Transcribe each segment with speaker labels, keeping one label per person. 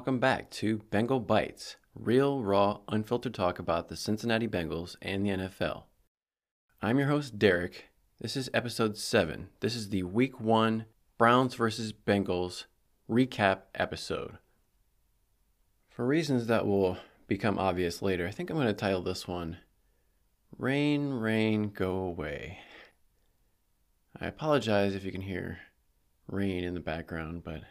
Speaker 1: welcome back to Bengal Bites, real, raw, unfiltered talk about the Cincinnati Bengals and the NFL. I'm your host, Derek. This is episode 7. This is the Week 1 Browns versus Bengals recap episode. For reasons that will become obvious later, I think I'm going to title this one Rain, Rain, Go Away. I apologize if you can hear rain in the background, but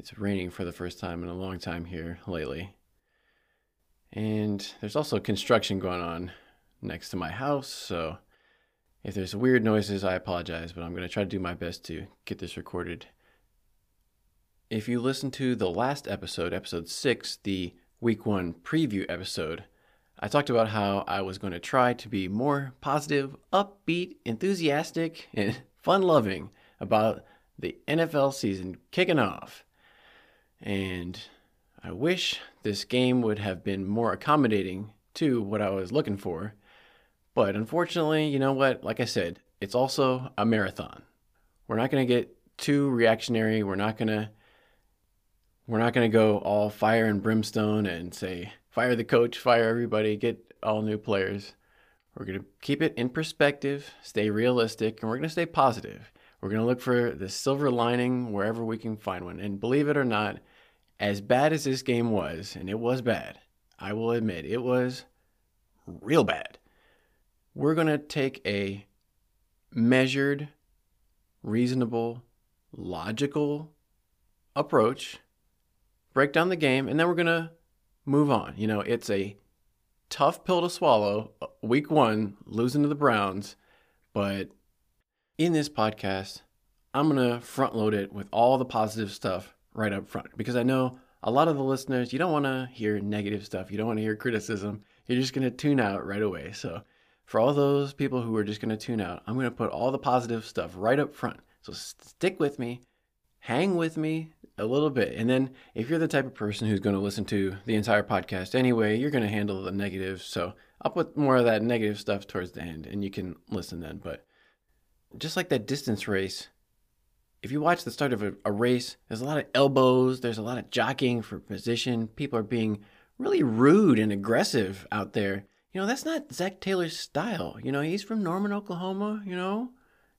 Speaker 1: it's raining for the first time in a long time here lately. And there's also construction going on next to my house, so if there's weird noises, I apologize, but I'm going to try to do my best to get this recorded. If you listen to the last episode, episode 6, the week 1 preview episode, I talked about how I was going to try to be more positive, upbeat, enthusiastic, and fun loving about the NFL season kicking off. And I wish this game would have been more accommodating to what I was looking for. But unfortunately, you know what? Like I said, it's also a marathon. We're not going to get too reactionary. We're not going to we're not going to go all fire and brimstone and say fire the coach, fire everybody, get all new players. We're going to keep it in perspective, stay realistic, and we're going to stay positive. We're going to look for the silver lining wherever we can find one. And believe it or not, as bad as this game was, and it was bad, I will admit it was real bad. We're going to take a measured, reasonable, logical approach, break down the game, and then we're going to move on. You know, it's a tough pill to swallow, uh, week one, losing to the Browns, but in this podcast, I'm going to front load it with all the positive stuff right up front because I know a lot of the listeners, you don't want to hear negative stuff. You don't want to hear criticism. You're just going to tune out right away. So, for all those people who are just going to tune out, I'm going to put all the positive stuff right up front. So, stick with me, hang with me a little bit. And then, if you're the type of person who's going to listen to the entire podcast anyway, you're going to handle the negative. So, I'll put more of that negative stuff towards the end and you can listen then. But just like that distance race, if you watch the start of a, a, race, there's a lot of elbows, there's a lot of jockeying for position. People are being really rude and aggressive out there. You know, that's not Zac Taylor's style. You know, he's from Norman, Oklahoma, you know.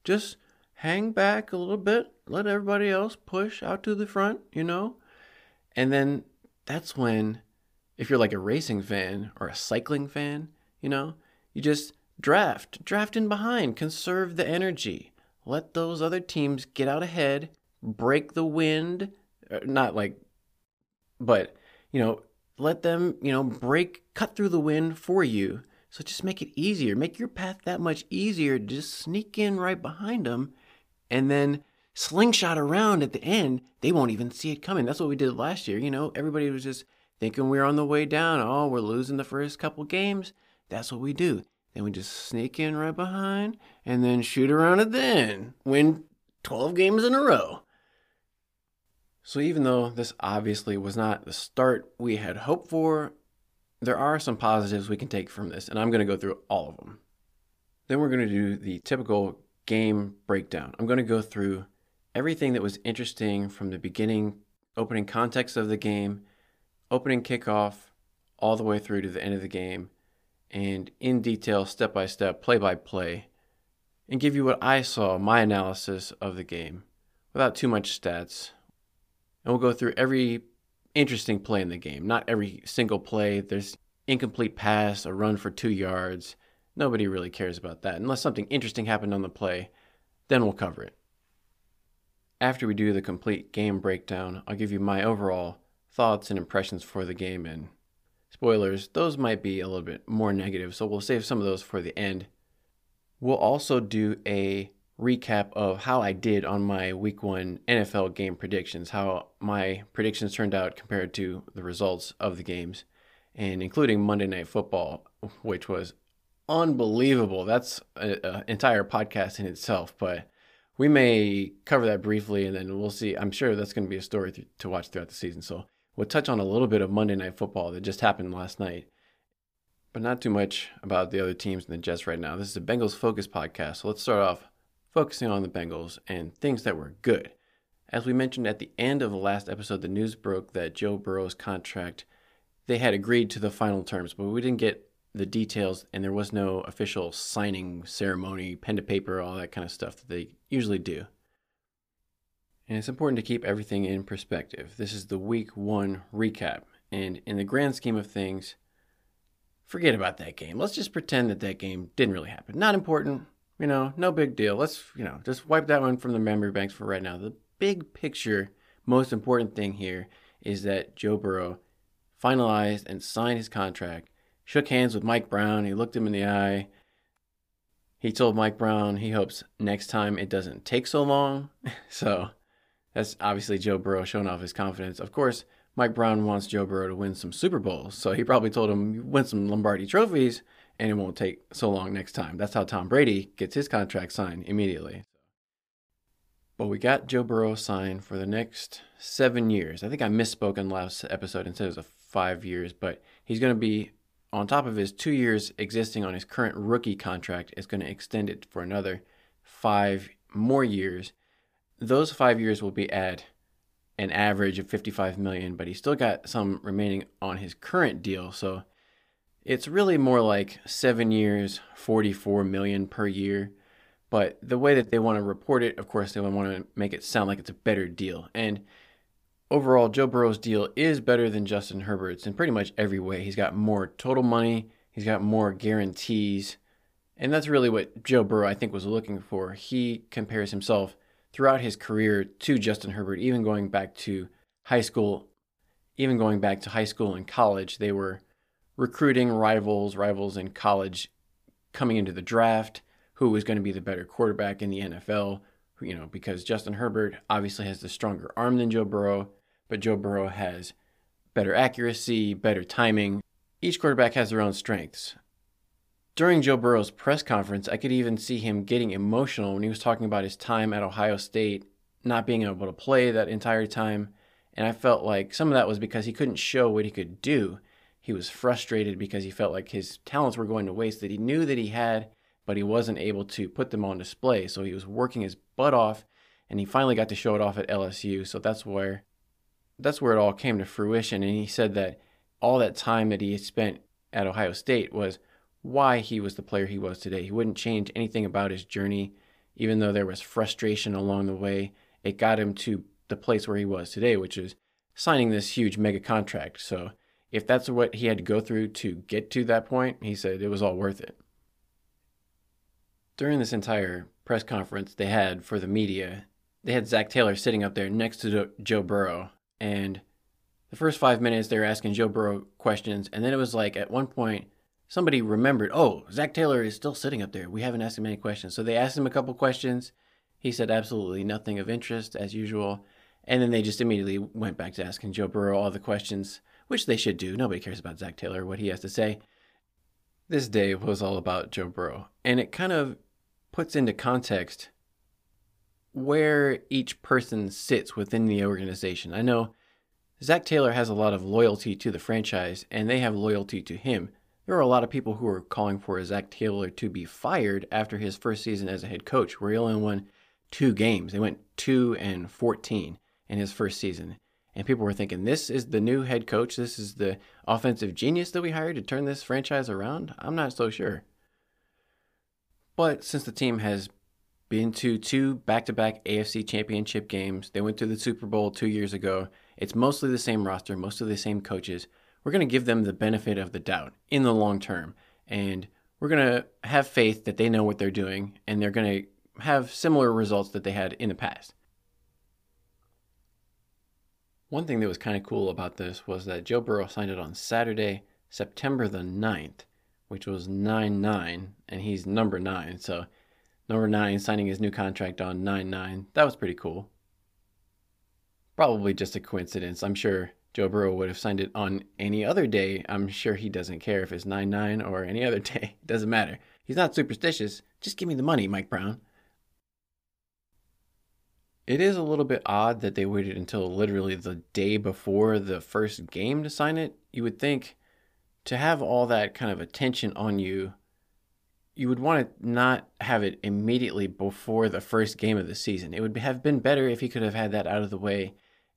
Speaker 1: Just hang back a little bit, let everybody else push out to the front, you know. And then that's when, if you're like a racing fan or a cycling fan, you know, you just Draft, draft in behind, conserve the energy. Let those other teams get out ahead, break the wind, uh, not like, but, you know, let them, you know, break, cut through the wind for you. So just make it easier. Make your path that much easier. Just sneak in right behind them and then slingshot around at the end. They won't even see it coming. That's what we did last year. You know, everybody was just thinking we are on the way down. Oh, we're losing the first couple games. That's what we do. Then we just sneak in right behind and then shoot around it then. Win 12 games in a row. So, even though this obviously was not the start we had hoped for, there are some positives we can take from this, and I'm going to go through all of them. Then we're going to do the typical game breakdown. I'm going to go through everything that was interesting from the beginning, opening context of the game, opening kickoff, all the way through to the end of the game, and in detail, step by step, play by play, and give you what I saw, my analysis of the game, without too much stats. And we'll go through every interesting play in the game. Not every single play. There's incomplete pass, a run for two yards. Nobody really cares about that. Unless something interesting happened on the play, then we'll cover it. After we do the complete game breakdown, I'll give you my overall thoughts and impressions for the game and spoilers, those might be a little bit more negative, so we'll save some of those for the end. We'll also do a recap of how I did on my week one NFL game predictions, how my predictions turned out compared to the results of the games, and including Monday Night Football, which was unbelievable. That's an entire podcast in itself, but we may cover that briefly and then we'll see. I'm sure that's going to be a story th- to watch throughout the season. So We'll touch on a little bit of Monday Night Football that just happened last night, but not too much about the other teams and the Jets right now. This is a Bengals Focus podcast, so let's start off focusing on the Bengals and things that were good. As we mentioned at the end of the last episode, the news broke that Joe Burrow's contract, they had agreed to the final terms, but we didn't get the details and there was no official signing ceremony, pen to paper, all that kind of stuff that they usually do. And it's important to keep everything in perspective. This is the week one recap. And in the grand scheme of things, forget about that game. Let's just pretend that that game didn't really happen. Not important, you know, no big deal. Let's, you know, just wipe that one from the memory banks for right now. The big picture, most important thing here is that Joe Burrow finalized and signed his contract, shook hands with Mike Brown. He looked him in the eye. He told Mike Brown he hopes next time it doesn't take so long. so that's obviously Joe Burrow showing off his confidence. Of course, Mike Brown wants Joe Burrow to win some Super Bowls, so he probably told him, win some Lombardi trophies, and it won't take so long next time. That's how Tom Brady gets his contract signed immediately. But we got Joe Burrow signed for the next seven years. I think I misspoke in the last episode and said it was five years, but he's going to be on top of his two years existing on his current rookie contract. Is going to extend it for another five more years. Those five years will be at an average of 55 million, but he's still got some remaining on his current deal. So it's really more like seven years, 44 million per year. But the way that they want to report it, of course, they want to make it sound like it's a better deal. And overall, Joe Burrow's deal is better than Justin Herbert's in pretty much every way. He's got more total money, he's got more guarantees. And that's really what Joe Burrow, I think, was looking for. He compares himself throughout his career to Justin Herbert, even going back to high school, even going back to high school and college. They were recruiting rivals, rivals in college coming into the draft, who was going to be the better quarterback in the NFL, you know, because Justin Herbert obviously has the stronger arm than Joe Burrow, but Joe Burrow has better accuracy, better timing. Each quarterback has their own strengths. During Joe Burrow's press conference, I could even see him getting emotional when he was talking about his time at Ohio State, not being able to play that entire time. And I felt like some of that was because he couldn't show what he could do. He was frustrated because he felt like his talents were going to waste that he knew that he had, but he wasn't able to put them on display. So he was working his butt off and he finally got to show it off at LSU. So that's where that's where it all came to fruition and he said that all that time that he had spent at Ohio State was why he was the player he was today. He wouldn't change anything about his journey, even though there was frustration along the way. It got him to the place where he was today, which is signing this huge mega contract. So if that's what he had to go through to get to that point, he said it was all worth it. During this entire press conference they had for the media, they had Zac Taylor sitting up there next to Joe Burrow. And the first five minutes they were asking Joe Burrow questions. And then it was like at one point, somebody remembered, oh, Zac Taylor is still sitting up there. We haven't asked him any questions. So they asked him a couple questions. He said absolutely nothing of interest, as usual. And then they just immediately went back to asking Joe Burrow all the questions, which they should do. Nobody cares about Zac Taylor, or what he has to say. This day was all about Joe Burrow. And it kind of puts into context where each person sits within the organization. I know Zac Taylor has a lot of loyalty to the franchise, and they have loyalty to him. There are a lot of people who are calling for Zac Taylor to be fired after his first season as a head coach, where he only won two games. They went 2 and 14 in his first season. And people were thinking, this is the new head coach. This is the offensive genius that we hired to turn this franchise around. I'm not so sure. But since the team has been to two back to back AFC championship games, they went to the Super Bowl two years ago. It's mostly the same roster, mostly the same coaches we're going to give them the benefit of the doubt in the long term. And we're going to have faith that they know what they're doing and they're going to have similar results that they had in the past. One thing that was kind of cool about this was that Joe Burrow signed it on Saturday, September the 9th, which was 9 9, and he's number 9. So, number 9 signing his new contract on 9 9. That was pretty cool. Probably just a coincidence. I'm sure Joe Burrow would have signed it on any other day. I'm sure he doesn't care if it's 9 9 or any other day. It doesn't matter. He's not superstitious. Just give me the money, Mike Brown. It is a little bit odd that they waited until literally the day before the first game to sign it. You would think to have all that kind of attention on you you would want to not have it immediately before the first game of the season. It would have been better if he could have had that out of the way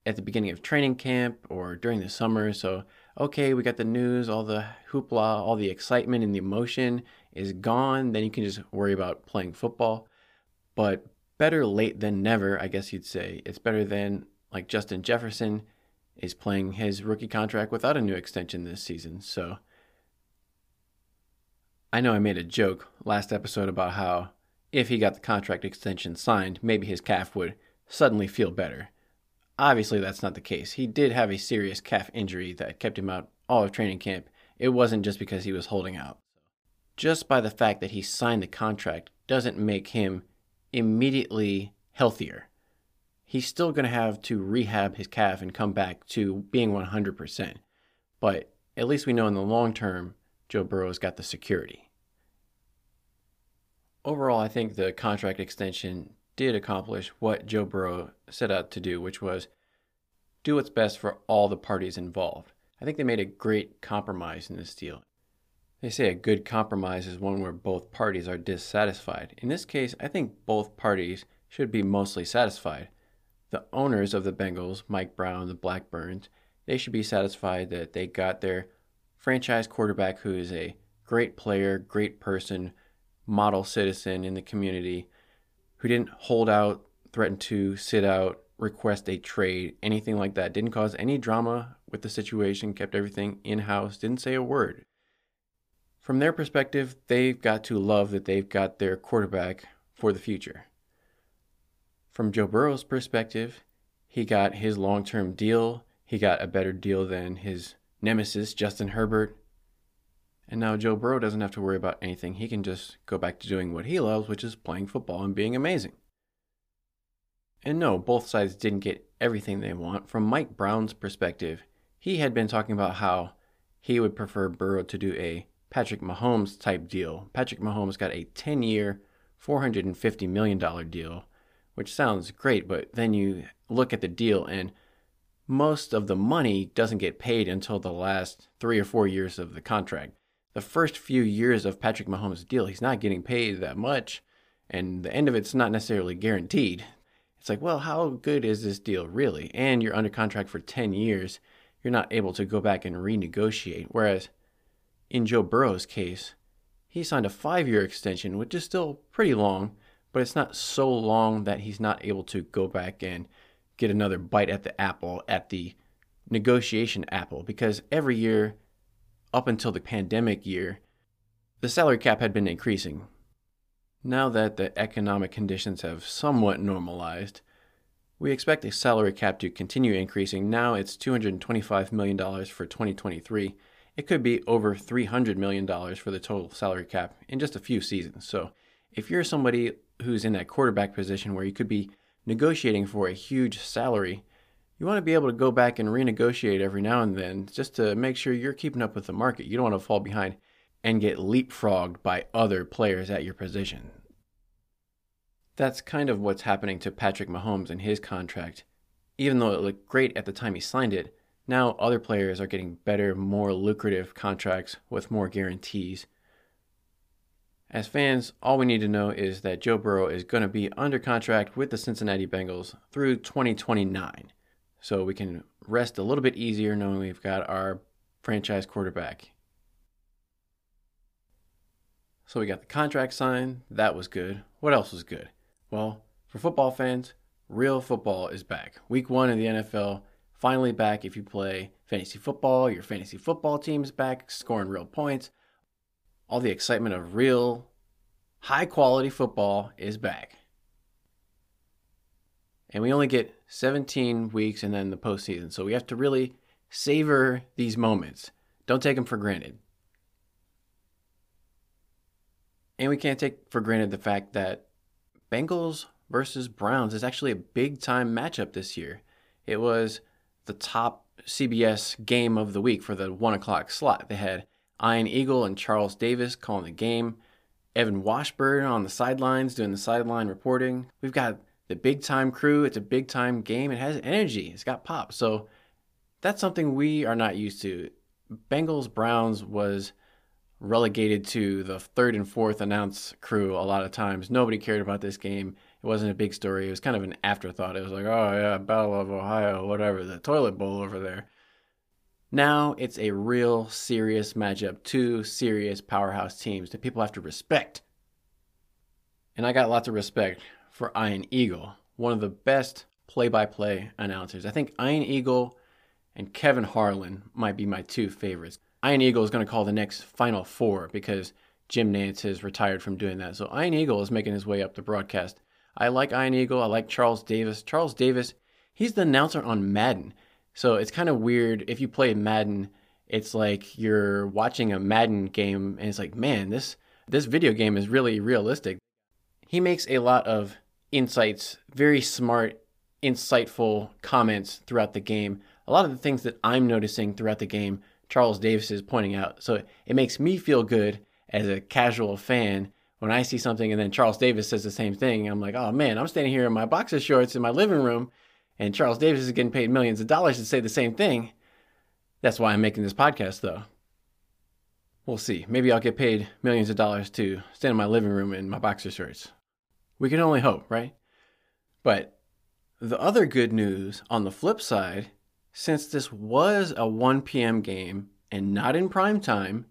Speaker 1: at the beginning of training camp or during the summer. So, okay, we got the news, all the hoopla, all the excitement and the emotion is gone. Then you can just worry about playing football. But better late than never, I guess you'd say. It's better than like Justin Jefferson is playing his rookie contract without a new extension this season. So, I know I made a joke last episode about how if he got the contract extension signed, maybe his calf would suddenly feel better. Obviously, that's not the case. He did have a serious calf injury that kept him out all of training camp. It wasn't just because he was holding out. Just by the fact that he signed the contract doesn't make him immediately healthier. He's still going to have to rehab his calf and come back to being 100%. But at least we know in the long term, Joe Burrow's got the security overall, I think the contract extension did accomplish what Joe Burrow set out to do, which was do what's best for all the parties involved. I think they made a great compromise in this deal. They say a good compromise is one where both parties are dissatisfied. In this case, I think both parties should be mostly satisfied. The owners of the Bengals, Mike Brown, the Blackburns, they should be satisfied that they got their franchise quarterback who is a great player, great person, model citizen in the community who didn't hold out, threaten to sit out, request a trade, anything like that. Didn't cause any drama with the situation, kept everything in house, didn't say a word. From their perspective, they've got to love that they've got their quarterback for the future. From Joe Burrow's perspective, he got his long term deal. He got a better deal than his nemesis, Justin Herbert. And now Joe Burrow doesn't have to worry about anything. He can just go back to doing what he loves, which is playing football and being amazing. And no, both sides didn't get everything they want. From Mike Brown's perspective, he had been talking about how he would prefer Burrow to do a Patrick Mahomes type deal. Patrick Mahomes got a 10 year, $450 million deal, which sounds great, but then you look at the deal and most of the money doesn't get paid until the last three or four years of the contract the first few years of Patrick Mahomes' deal, he's not getting paid that much, and the end of it's not necessarily guaranteed. It's like, well, how good is this deal really? And you're under contract for 10 years. You're not able to go back and renegotiate. Whereas in Joe Burrow's case, he signed a five year extension, which is still pretty long, but it's not so long that he's not able to go back and get another bite at the apple, at the negotiation apple, because every year up until the pandemic year, the salary cap had been increasing. Now that the economic conditions have somewhat normalized, we expect the salary cap to continue increasing. Now it's $225 million for 2023. It could be over $300 million for the total salary cap in just a few seasons. So, if you're somebody who's in that quarterback position where you could be negotiating for a huge salary, you want to be able to go back and renegotiate every now and then just to make sure you're keeping up with the market. You don't want to fall behind and get leapfrogged by other players at your position. That's kind of what's happening to Patrick Mahomes and his contract. Even though it looked great at the time he signed it, now other players are getting better, more lucrative contracts with more guarantees. As fans, all we need to know is that Joe Burrow is going to be under contract with the Cincinnati Bengals through 2029. So we can rest a little bit easier knowing we've got our franchise quarterback. So we got the contract signed. That was good. What else was good? Well, for football fans, real football is back. Week one in the NFL, finally back if you play fantasy football. Your fantasy football team's back, scoring real points. All the excitement of real, high quality football is back. And we only get 17 weeks and then the postseason. So we have to really savor these moments. Don't take them for granted. And we can't take for granted the fact that Bengals versus Browns is actually a big time matchup this year. It was the top CBS game of the week for the one o'clock slot. They had Ian Eagle and Charles Davis calling the game, Evan Washburn on the sidelines doing the sideline reporting. We've got the big time crew. It's a big time game. It has energy. It's got pop. So that's something we are not used to. Bengals Browns was relegated to the third and fourth announce crew a lot of times. Nobody cared about this game. It wasn't a big story. It was kind of an afterthought. It was like, oh, yeah, Battle of Ohio, whatever, the toilet bowl over there. Now it's a real serious matchup, two serious powerhouse teams that people have to respect. And I got lots of respect for Ian Eagle, one of the best play by play announcers. I think Ian Eagle and Kevin Harlan might be my two favorites. Ian Eagle is going to call the next Final Four because Jim Nantz has retired from doing that. So Ian Eagle is making his way up the broadcast. I like Ian Eagle. I like Charles Davis. Charles Davis, he's the announcer on Madden. So it's kind of weird if you play Madden. It's like you're watching a Madden game, and it's like, man, this this video game is really realistic. He makes a lot of insights, very smart, insightful comments throughout the game. A lot of the things that I'm noticing throughout the game, Charles Davis is pointing out. So it makes me feel good as a casual fan when I see something and then Charles Davis says the same thing. I'm like, oh man, I'm standing here in my boxer shorts in my living room and Charles Davis is getting paid millions of dollars to say the same thing. That's why I'm making this podcast, though. We'll see. Maybe I'll get paid millions of dollars to stand in my living room in my boxer shorts. We can only hope, right? But the other good news on the flip side, since this was a 1 p.m. game and not in prime time,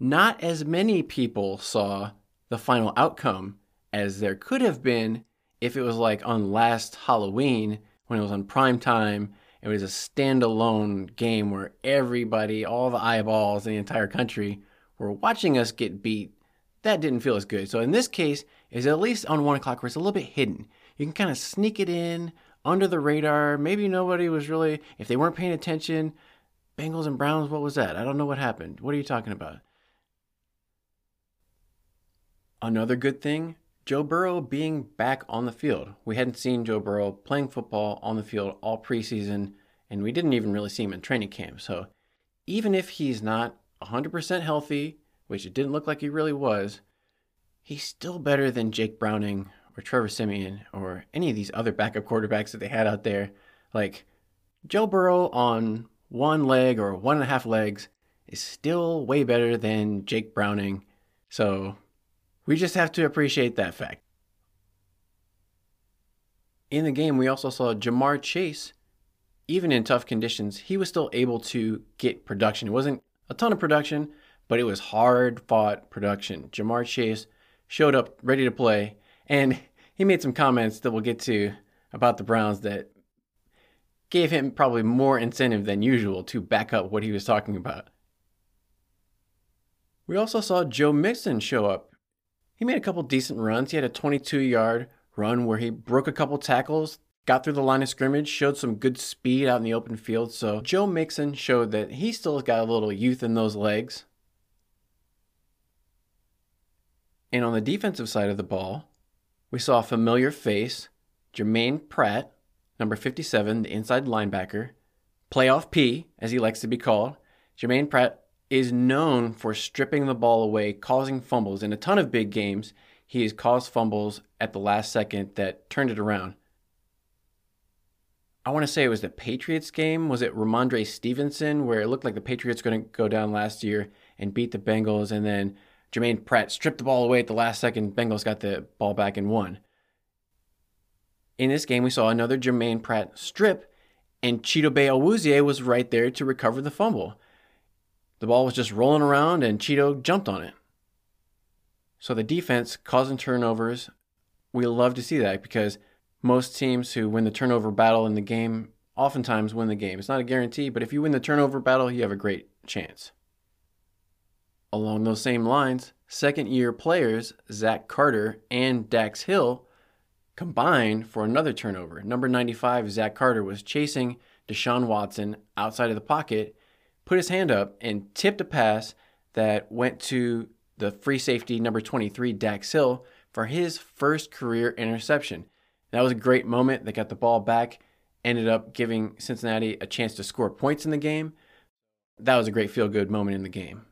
Speaker 1: not as many people saw the final outcome as there could have been if it was like on last Halloween when it was on prime time. It was a standalone game where everybody, all the eyeballs in the entire country, were watching us get beat. That didn't feel as good. So in this case, is at least on one o'clock where it's a little bit hidden. You can kind of sneak it in under the radar. Maybe nobody was really, if they weren't paying attention, Bengals and Browns, what was that? I don't know what happened. What are you talking about? Another good thing Joe Burrow being back on the field. We hadn't seen Joe Burrow playing football on the field all preseason, and we didn't even really see him in training camp. So even if he's not 100% healthy, which it didn't look like he really was, he's still better than Jake Browning or Trevor Siemian or any of these other backup quarterbacks that they had out there. Like Joe Burrow on one leg or one and a half legs is still way better than Jake Browning. So we just have to appreciate that fact. In the game, we also saw Ja'Marr Chase, even in tough conditions, he was still able to get production. It wasn't a ton of production, but it was hard fought production. Ja'Marr Chase showed up ready to play, and he made some comments that we'll get to about the Browns that gave him probably more incentive than usual to back up what he was talking about. We also saw Joe Mixon show up he made a couple decent runs. He had a 22 yard run where he broke a couple tackles, got through the line of scrimmage, showed some good speed out in the open field. So Joe Mixon showed that he still has got a little youth in those legs. And on the defensive side of the ball, we saw a familiar face, Germaine Pratt, number 57, the inside linebacker, playoff P, as he likes to be called. Germaine Pratt is known for stripping the ball away, causing fumbles. In a ton of big games, he has caused fumbles at the last second that turned it around. I want to say it was the Patriots game. Was it Rhamondre Stevenson, where it looked like the Patriots going to go down last year and beat the Bengals, and then Germaine Pratt stripped the ball away at the last second. Bengals got the ball back and won. In this game, we saw another Germaine Pratt strip, and Chidobe Awuzie was right there to recover the fumble. The ball was just rolling around and Cheeto jumped on it. So the defense causing turnovers, we love to see that because most teams who win the turnover battle in the game oftentimes win the game. It's not a guarantee, but if you win the turnover battle, you have a great chance. Along those same lines, second year players Zach Carter and Dax Hill combined for another turnover. Number 95, Zach Carter, was chasing Deshaun Watson outside of the pocket put his hand up and tipped a pass that went to the free safety number 23, Dax Hill, for his first career interception. That was a great moment. They got the ball back, ended up giving Cincinnati a chance to score points in the game. That was a great feel good moment in the game.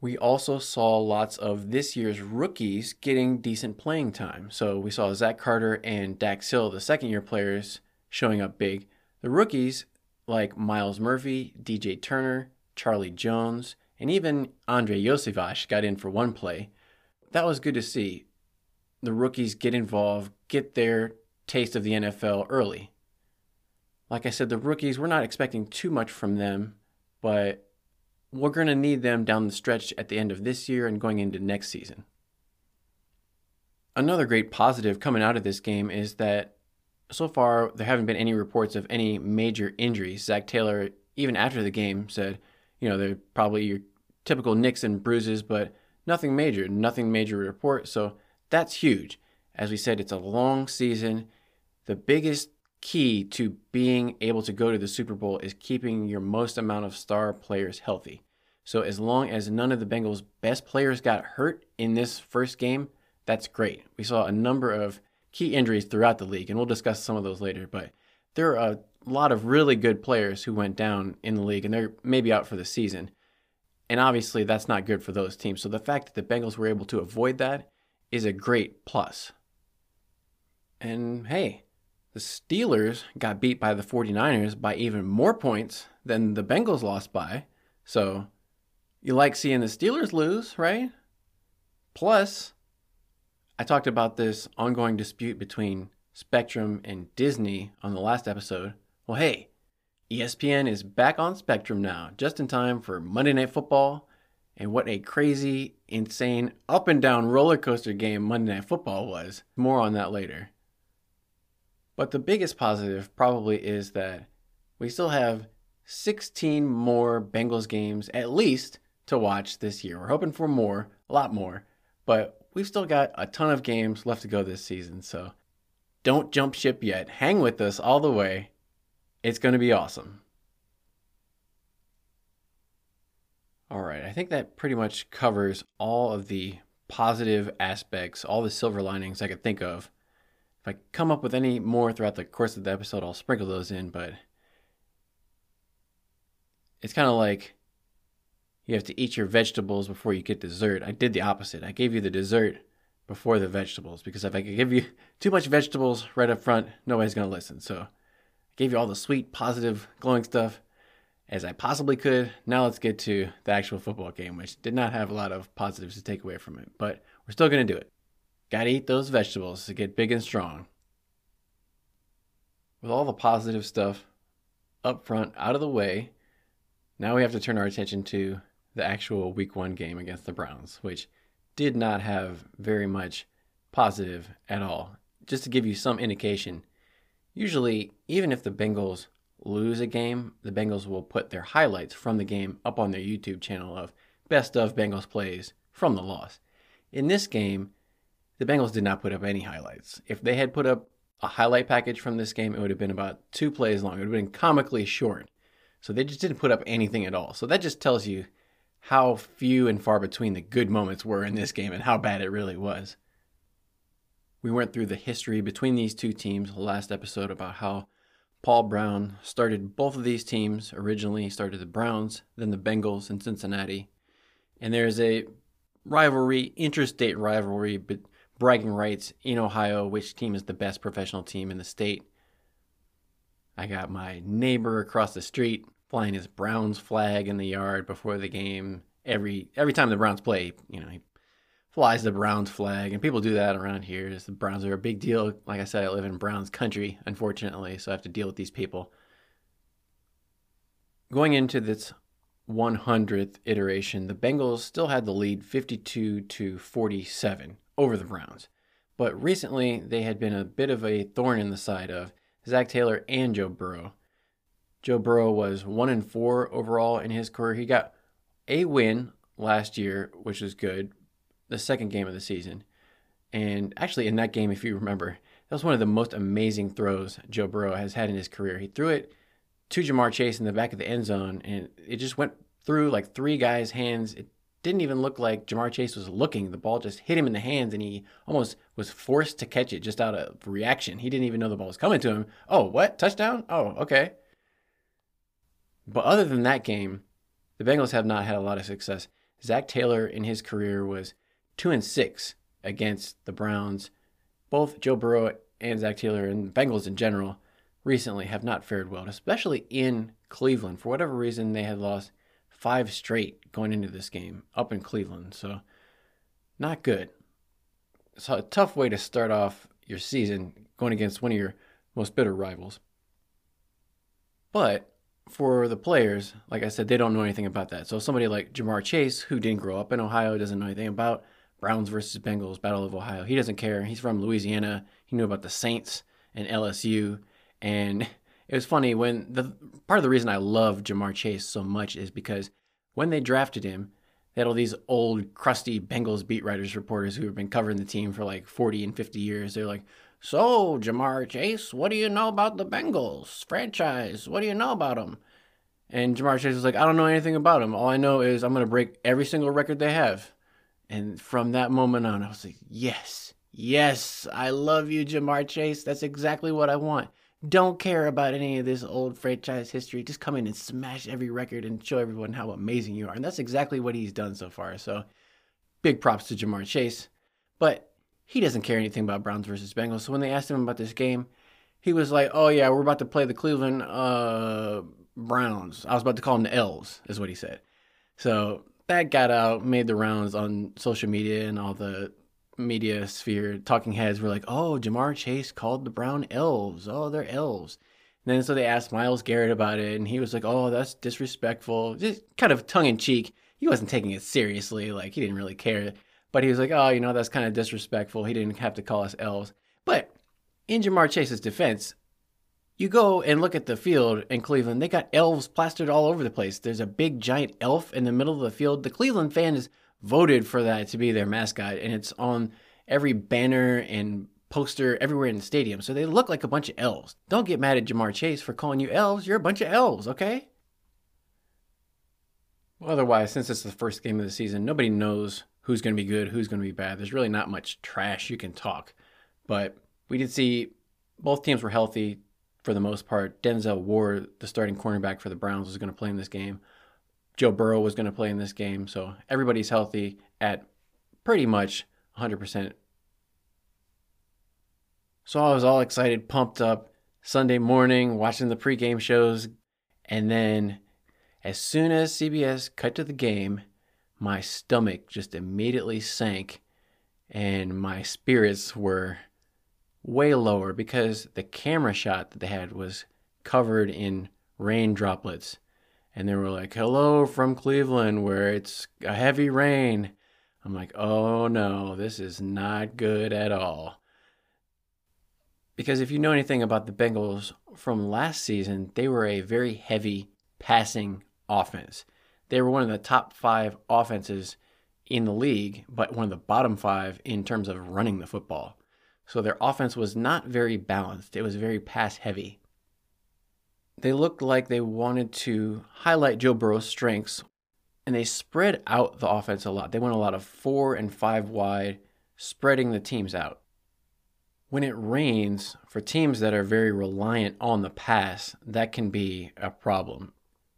Speaker 1: We also saw lots of this year's rookies getting decent playing time. So we saw Zach Carter and Dax Hill, the second year players, showing up big. The rookies like Myles Murphy, DJ Turner, Charlie Jones, and even Andrei Iosivas got in for one play. That was good to see. The rookies get involved, get their taste of the NFL early. Like I said, the rookies, we're not expecting too much from them, but we're going to need them down the stretch at the end of this year and going into next season. Another great positive coming out of this game is that so far there haven't been any reports of any major injuries. Zac Taylor, even after the game, said, you know, they're probably your typical nicks and bruises, but nothing major, nothing major report. So that's huge. As we said, it's a long season. The biggest key to being able to go to the Super Bowl is keeping your most amount of star players healthy. So as long as none of the Bengals' best players got hurt in this first game, that's great. We saw a number of key injuries throughout the league, and we'll discuss some of those later. But there are a lot of really good players who went down in the league, and they're maybe out for the season. And obviously, that's not good for those teams. So the fact that the Bengals were able to avoid that is a great plus. And hey, the Steelers got beat by the 49ers by even more points than the Bengals lost by. So you like seeing the Steelers lose, right? Plus, I talked about this ongoing dispute between Spectrum and Disney on the last episode. Well, hey, ESPN is back on Spectrum now, just in time for Monday Night Football. And what a crazy, insane, up and down roller coaster game Monday Night Football was. More on that later. But the biggest positive probably is that we still have 16 more Bengals games at least to watch this year. We're hoping for more, a lot more, but we've still got a ton of games left to go this season. So don't jump ship yet. Hang with us all the way. It's going to be awesome. All right, I think that pretty much covers all of the positive aspects, all the silver linings I could think of I come up with any more throughout the course of the episode, I'll sprinkle those in, but it's kind of like you have to eat your vegetables before you get dessert. I did the opposite. I gave you the dessert before the vegetables because if I could give you too much vegetables right up front, nobody's going to listen. So I gave you all the sweet, positive, glowing stuff as I possibly could. Now let's get to the actual football game, which did not have a lot of positives to take away from it, but we're still going to do it. Gotta eat those vegetables to get big and strong. With all the positive stuff up front, out of the way, now we have to turn our attention to the actual week one game against the Browns, which did not have very much positive at all. Just to give you some indication, usually, even if the Bengals lose a game, the Bengals will put their highlights from the game up on their YouTube channel of best of Bengals plays from the loss. In this game, the Bengals did not put up any highlights. If they had put up a highlight package from this game, it would have been about two plays long. It would have been comically short. So they just didn't put up anything at all. So that just tells you how few and far between the good moments were in this game and how bad it really was. We went through the history between these two teams last episode about how Paul Brown started both of these teams. Originally, he started the Browns, then the Bengals in Cincinnati. And there's a rivalry, interstate rivalry, but bragging rights in Ohio, which team is the best professional team in the state. I got my neighbor across the street flying his Browns flag in the yard before the game. Every every time the Browns play, you know, he flies the Browns flag, and people do that around here. The Browns are a big deal. Like I said, I live in Browns country, unfortunately, so I have to deal with these people. Going into this 100th iteration, the Bengals still had the lead 52 to 47 over the Browns. But recently, they had been a bit of a thorn in the side of Zac Taylor and Joe Burrow. Joe Burrow was 1 and 4 overall in his career. He got a win last year, which was good, the second game of the season. And actually, in that game, if you remember, that was one of the most amazing throws Joe Burrow has had in his career. He threw it to Ja'Marr Chase in the back of the end zone, and it just went through like three guys' hands. It didn't even look like Ja'Marr Chase was looking. The ball just hit him in the hands, and he almost was forced to catch it just out of reaction. He didn't even know the ball was coming to him. Oh, what? Touchdown? Oh, okay. But other than that game, the Bengals have not had a lot of success. Zac Taylor in his career was two and six against the Browns. Both Joe Burrow and Zac Taylor and Bengals in general recently have not fared well, especially in Cleveland. For whatever reason, they had lost five straight going into this game up in Cleveland. So, not good. So, a tough way to start off your season going against one of your most bitter rivals. But for the players, like I said, they don't know anything about that. So, somebody like Ja'Marr Chase, who didn't grow up in Ohio, doesn't know anything about Browns versus Bengals, Battle of Ohio. He doesn't care. He's from Louisiana. He knew about the Saints and LSU. And it was funny when the part of the reason I love Ja'Marr Chase so much is because when they drafted him, they had all these old, crusty Bengals beat writers, reporters who have been covering the team for like 40 and 50 years. They're like, So, Ja'Marr Chase, what do you know about the Bengals franchise? What do you know about them? And Ja'Marr Chase was like, I don't know anything about them. All I know is I'm going to break every single record they have. And from that moment on, I was like, Yes, yes, I love you, Ja'Marr Chase. That's exactly what I want don't care about any of this old franchise history. Just come in and smash every record and show everyone how amazing you are. And that's exactly what he's done so far. So big props to Ja'Marr Chase. But he doesn't care anything about Browns versus Bengals. So when they asked him about this game, he was like, "Oh yeah, we're about to play the Cleveland uh, Browns." I was about to call them the Elves, is what he said. So that got out, made the rounds on social media and all the media sphere, talking heads were like, "Oh, Ja'Marr Chase called the Brown elves. Oh, they're elves." And then so they asked Myles Garrett about it, and he was like, "Oh, that's disrespectful." Just kind of tongue in cheek. He wasn't taking it seriously. Like he didn't really care. But he was like, "Oh, you know, that's kind of disrespectful. He didn't have to call us elves." But in Ja'Marr Chase's defense, you go and look at the field in Cleveland. They got elves plastered all over the place. There's a big giant elf in the middle of the field. The Cleveland fans voted for that to be their mascot, and it's on every banner and poster everywhere in the stadium. So they look like a bunch of elves. Don't get mad at Ja'Marr Chase for calling you elves. You're a bunch of elves, okay? Well, otherwise, since it's the first game of the season, nobody knows who's going to be good, who's going to be bad. There's really not much trash you can talk. But we did see both teams were healthy for the most part. Denzel Ward, the starting cornerback for the Browns, was going to play in this game. Joe Burrow was going to play in this game. So everybody's healthy at pretty much 100%. So I was all excited, pumped up Sunday morning, watching the pregame shows. And then as soon as CBS cut to the game, my stomach just immediately sank and my spirits were way lower because the camera shot that they had was covered in rain droplets and they were like, "Hello from Cleveland, where it's a heavy rain." I'm like, "Oh no, this is not good at all." Because if you know anything about the Bengals from last season, they were a very heavy passing offense. They were one of the top 5 offenses in the league, but one of the bottom 5 in terms of running the football. So their offense was not very balanced. It was very pass heavy they looked like they wanted to highlight Joe Burrow's strengths and they spread out the offense a lot. They went a lot of four and five wide, spreading the teams out. When it rains, for teams that are very reliant on the pass, that can be a problem.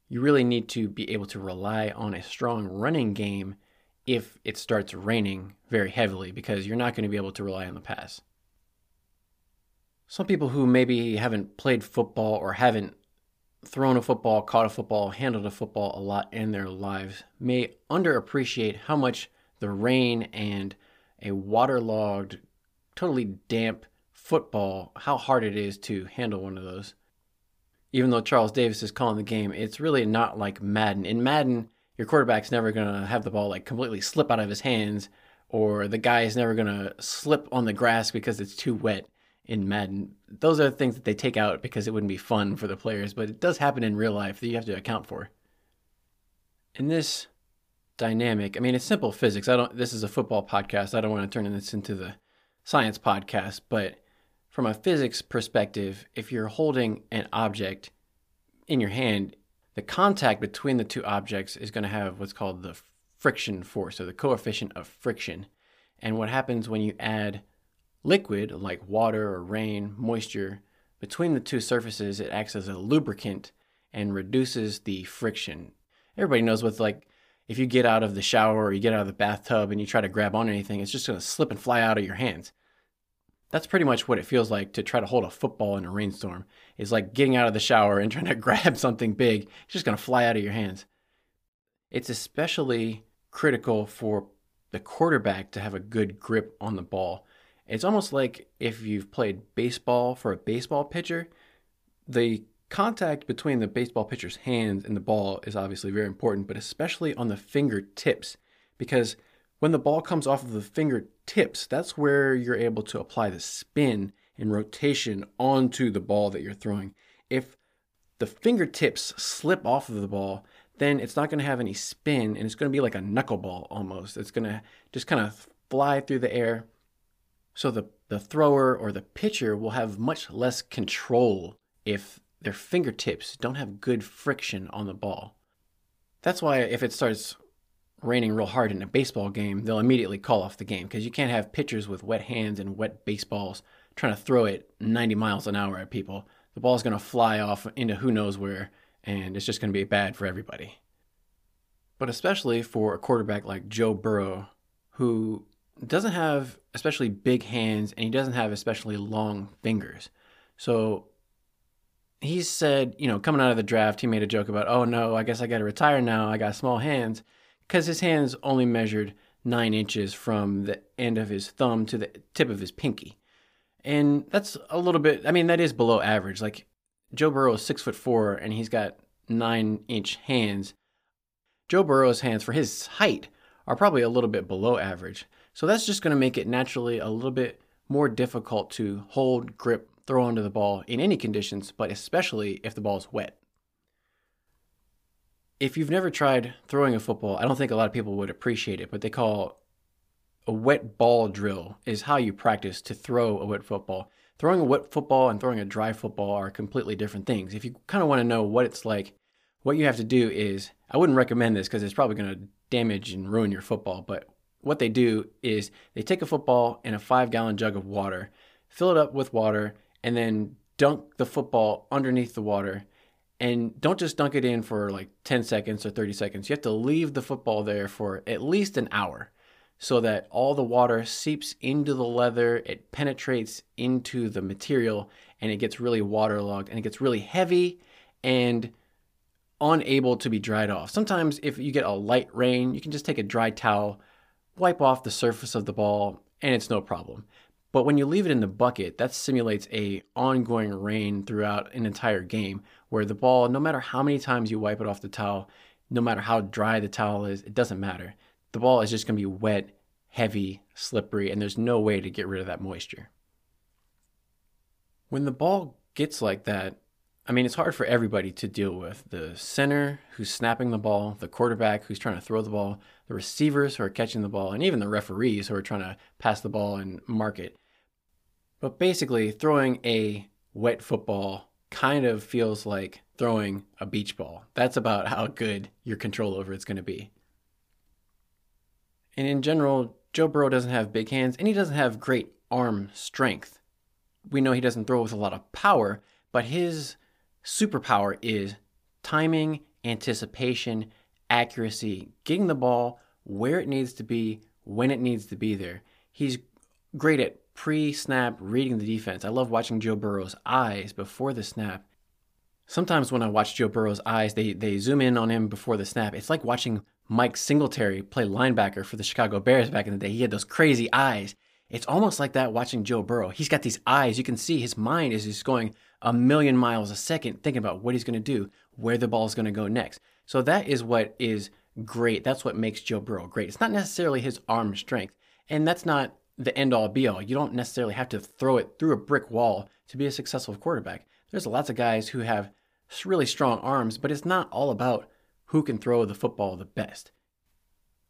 Speaker 1: You really need to be able to rely on a strong running game if it starts raining very heavily because you're not going to be able to rely on the pass. Some people who maybe haven't played football or haven't thrown a football, caught a football, handled a football a lot in their lives may underappreciate how much the rain and a waterlogged, totally damp football, how hard it is to handle one of those. Even though Charles Davis is calling the game, it's really not like Madden. In Madden, your quarterback's never going to have the ball like completely slip out of his hands, or the guy is never going to slip on the grass because it's too wet in Madden. Those are things that they take out because it wouldn't be fun for the players, but it does happen in real life that you have to account for. In this dynamic, I mean, it's simple physics. I don't. This is a football podcast. I don't want to turn this into the science podcast, but from a physics perspective, if you're holding an object in your hand, the contact between the two objects is going to have what's called the friction force or the coefficient of friction. And what happens when you add liquid like water or rain, moisture, between the two surfaces, it acts as a lubricant and reduces the friction. Everybody knows what's like if you get out of the shower or you get out of the bathtub and you try to grab on anything, it's just going to slip and fly out of your hands. That's pretty much what it feels like to try to hold a football in a rainstorm. It's like getting out of the shower and trying to grab something big. It's just going to fly out of your hands. It's especially critical for the quarterback to have a good grip on the ball. It's almost like if you've played baseball for a baseball pitcher, the contact between the baseball pitcher's hands and the ball is obviously very important, but especially on the fingertips, because when the ball comes off of the fingertips, that's where you're able to apply the spin and rotation onto the ball that you're throwing. If the fingertips slip off of the ball, then it's not going to have any spin and it's going to be like a knuckleball almost. It's going to just kind of fly through the air. So the, the thrower or the pitcher will have much less control if their fingertips don't have good friction on the ball. That's why if it starts raining real hard in a baseball game, they'll immediately call off the game because you can't have pitchers with wet hands and wet baseballs trying to throw it 90 miles an hour at people. The ball's going to fly off into who knows where and it's just going to be bad for everybody. But especially for a quarterback like Joe Burrow, who doesn't have especially big hands and he doesn't have especially long fingers. So he said, you know, coming out of the draft, he made a joke about, oh no, I guess I got to retire now. I got small hands. Because his hands only measured nine inches from the end of his thumb to the tip of his pinky. And that's a little bit, I mean, that is below average. Like Joe Burrow is six foot four and he's got nine inch hands. Joe Burrow's hands, for his height, are probably a little bit below average. So that's just going to make it naturally a little bit more difficult to hold, grip, throw onto the ball in any conditions, but especially if the ball is wet. If you've never tried throwing a football, I don't think a lot of people would appreciate it, but they call a wet ball drill is how you practice to throw a wet football throwing a wet football and throwing a dry football are completely different things. If you kind of want to know what it's like, what you have to do is I wouldn't recommend this because it's probably going to damage and ruin your football. But what they do is they take a football and a five gallon jug of water, fill it up with water, and then dunk the football underneath the water. And don't just dunk it in for like 10 seconds or 30 seconds. You have to leave the football there for at least an hour so that all the water seeps into the leather, it penetrates into the material, and it gets really waterlogged and it gets really heavy and unable to be dried off. Sometimes, if you get a light rain, you can just take a dry towel, wipe off the surface of the ball, and it's no problem. But when you leave it in the bucket, that simulates a ongoing rain throughout an entire game where the ball, no matter how many times you wipe it off the towel, no matter how dry the towel is, it doesn't matter the ball is just going to be wet, heavy, slippery, and there's no way to get rid of that moisture. When the ball gets like that, I mean, it's hard for everybody to deal with. The center who's snapping the ball, the quarterback who's trying to throw the ball, the receivers who are catching the ball, and even the referees who are trying to pass the ball and mark it. But basically, throwing a wet football kind of feels like throwing a beach ball. That's about how good your control over it's going to be. And in general, Joe Burrow doesn't have big hands and he doesn't have great arm strength. We know he doesn't throw with a lot of power, but his superpower is timing, anticipation, accuracy, getting the ball where it needs to be, when it needs to be there. He's great at pre snap reading the defense. I love watching Joe Burrow's eyes before the snap. Sometimes when I watch Joe Burrow's eyes, they, they zoom in on him before the snap. It's like watching Mike Singletary play linebacker for the Chicago Bears back in the day. He had those crazy eyes. It's almost like that watching Joe Burrow. He's got these eyes. You can see his mind is just going a million miles a second thinking about what he's going to do, where the ball is going to go next. So that is what is great. That's what makes Joe Burrow great. It's not necessarily his arm strength, and that's not the end all be all. You don't necessarily have to throw it through a brick wall to be a successful quarterback. There's lots of guys who have really strong arms, but it's not all about who can throw the football the best.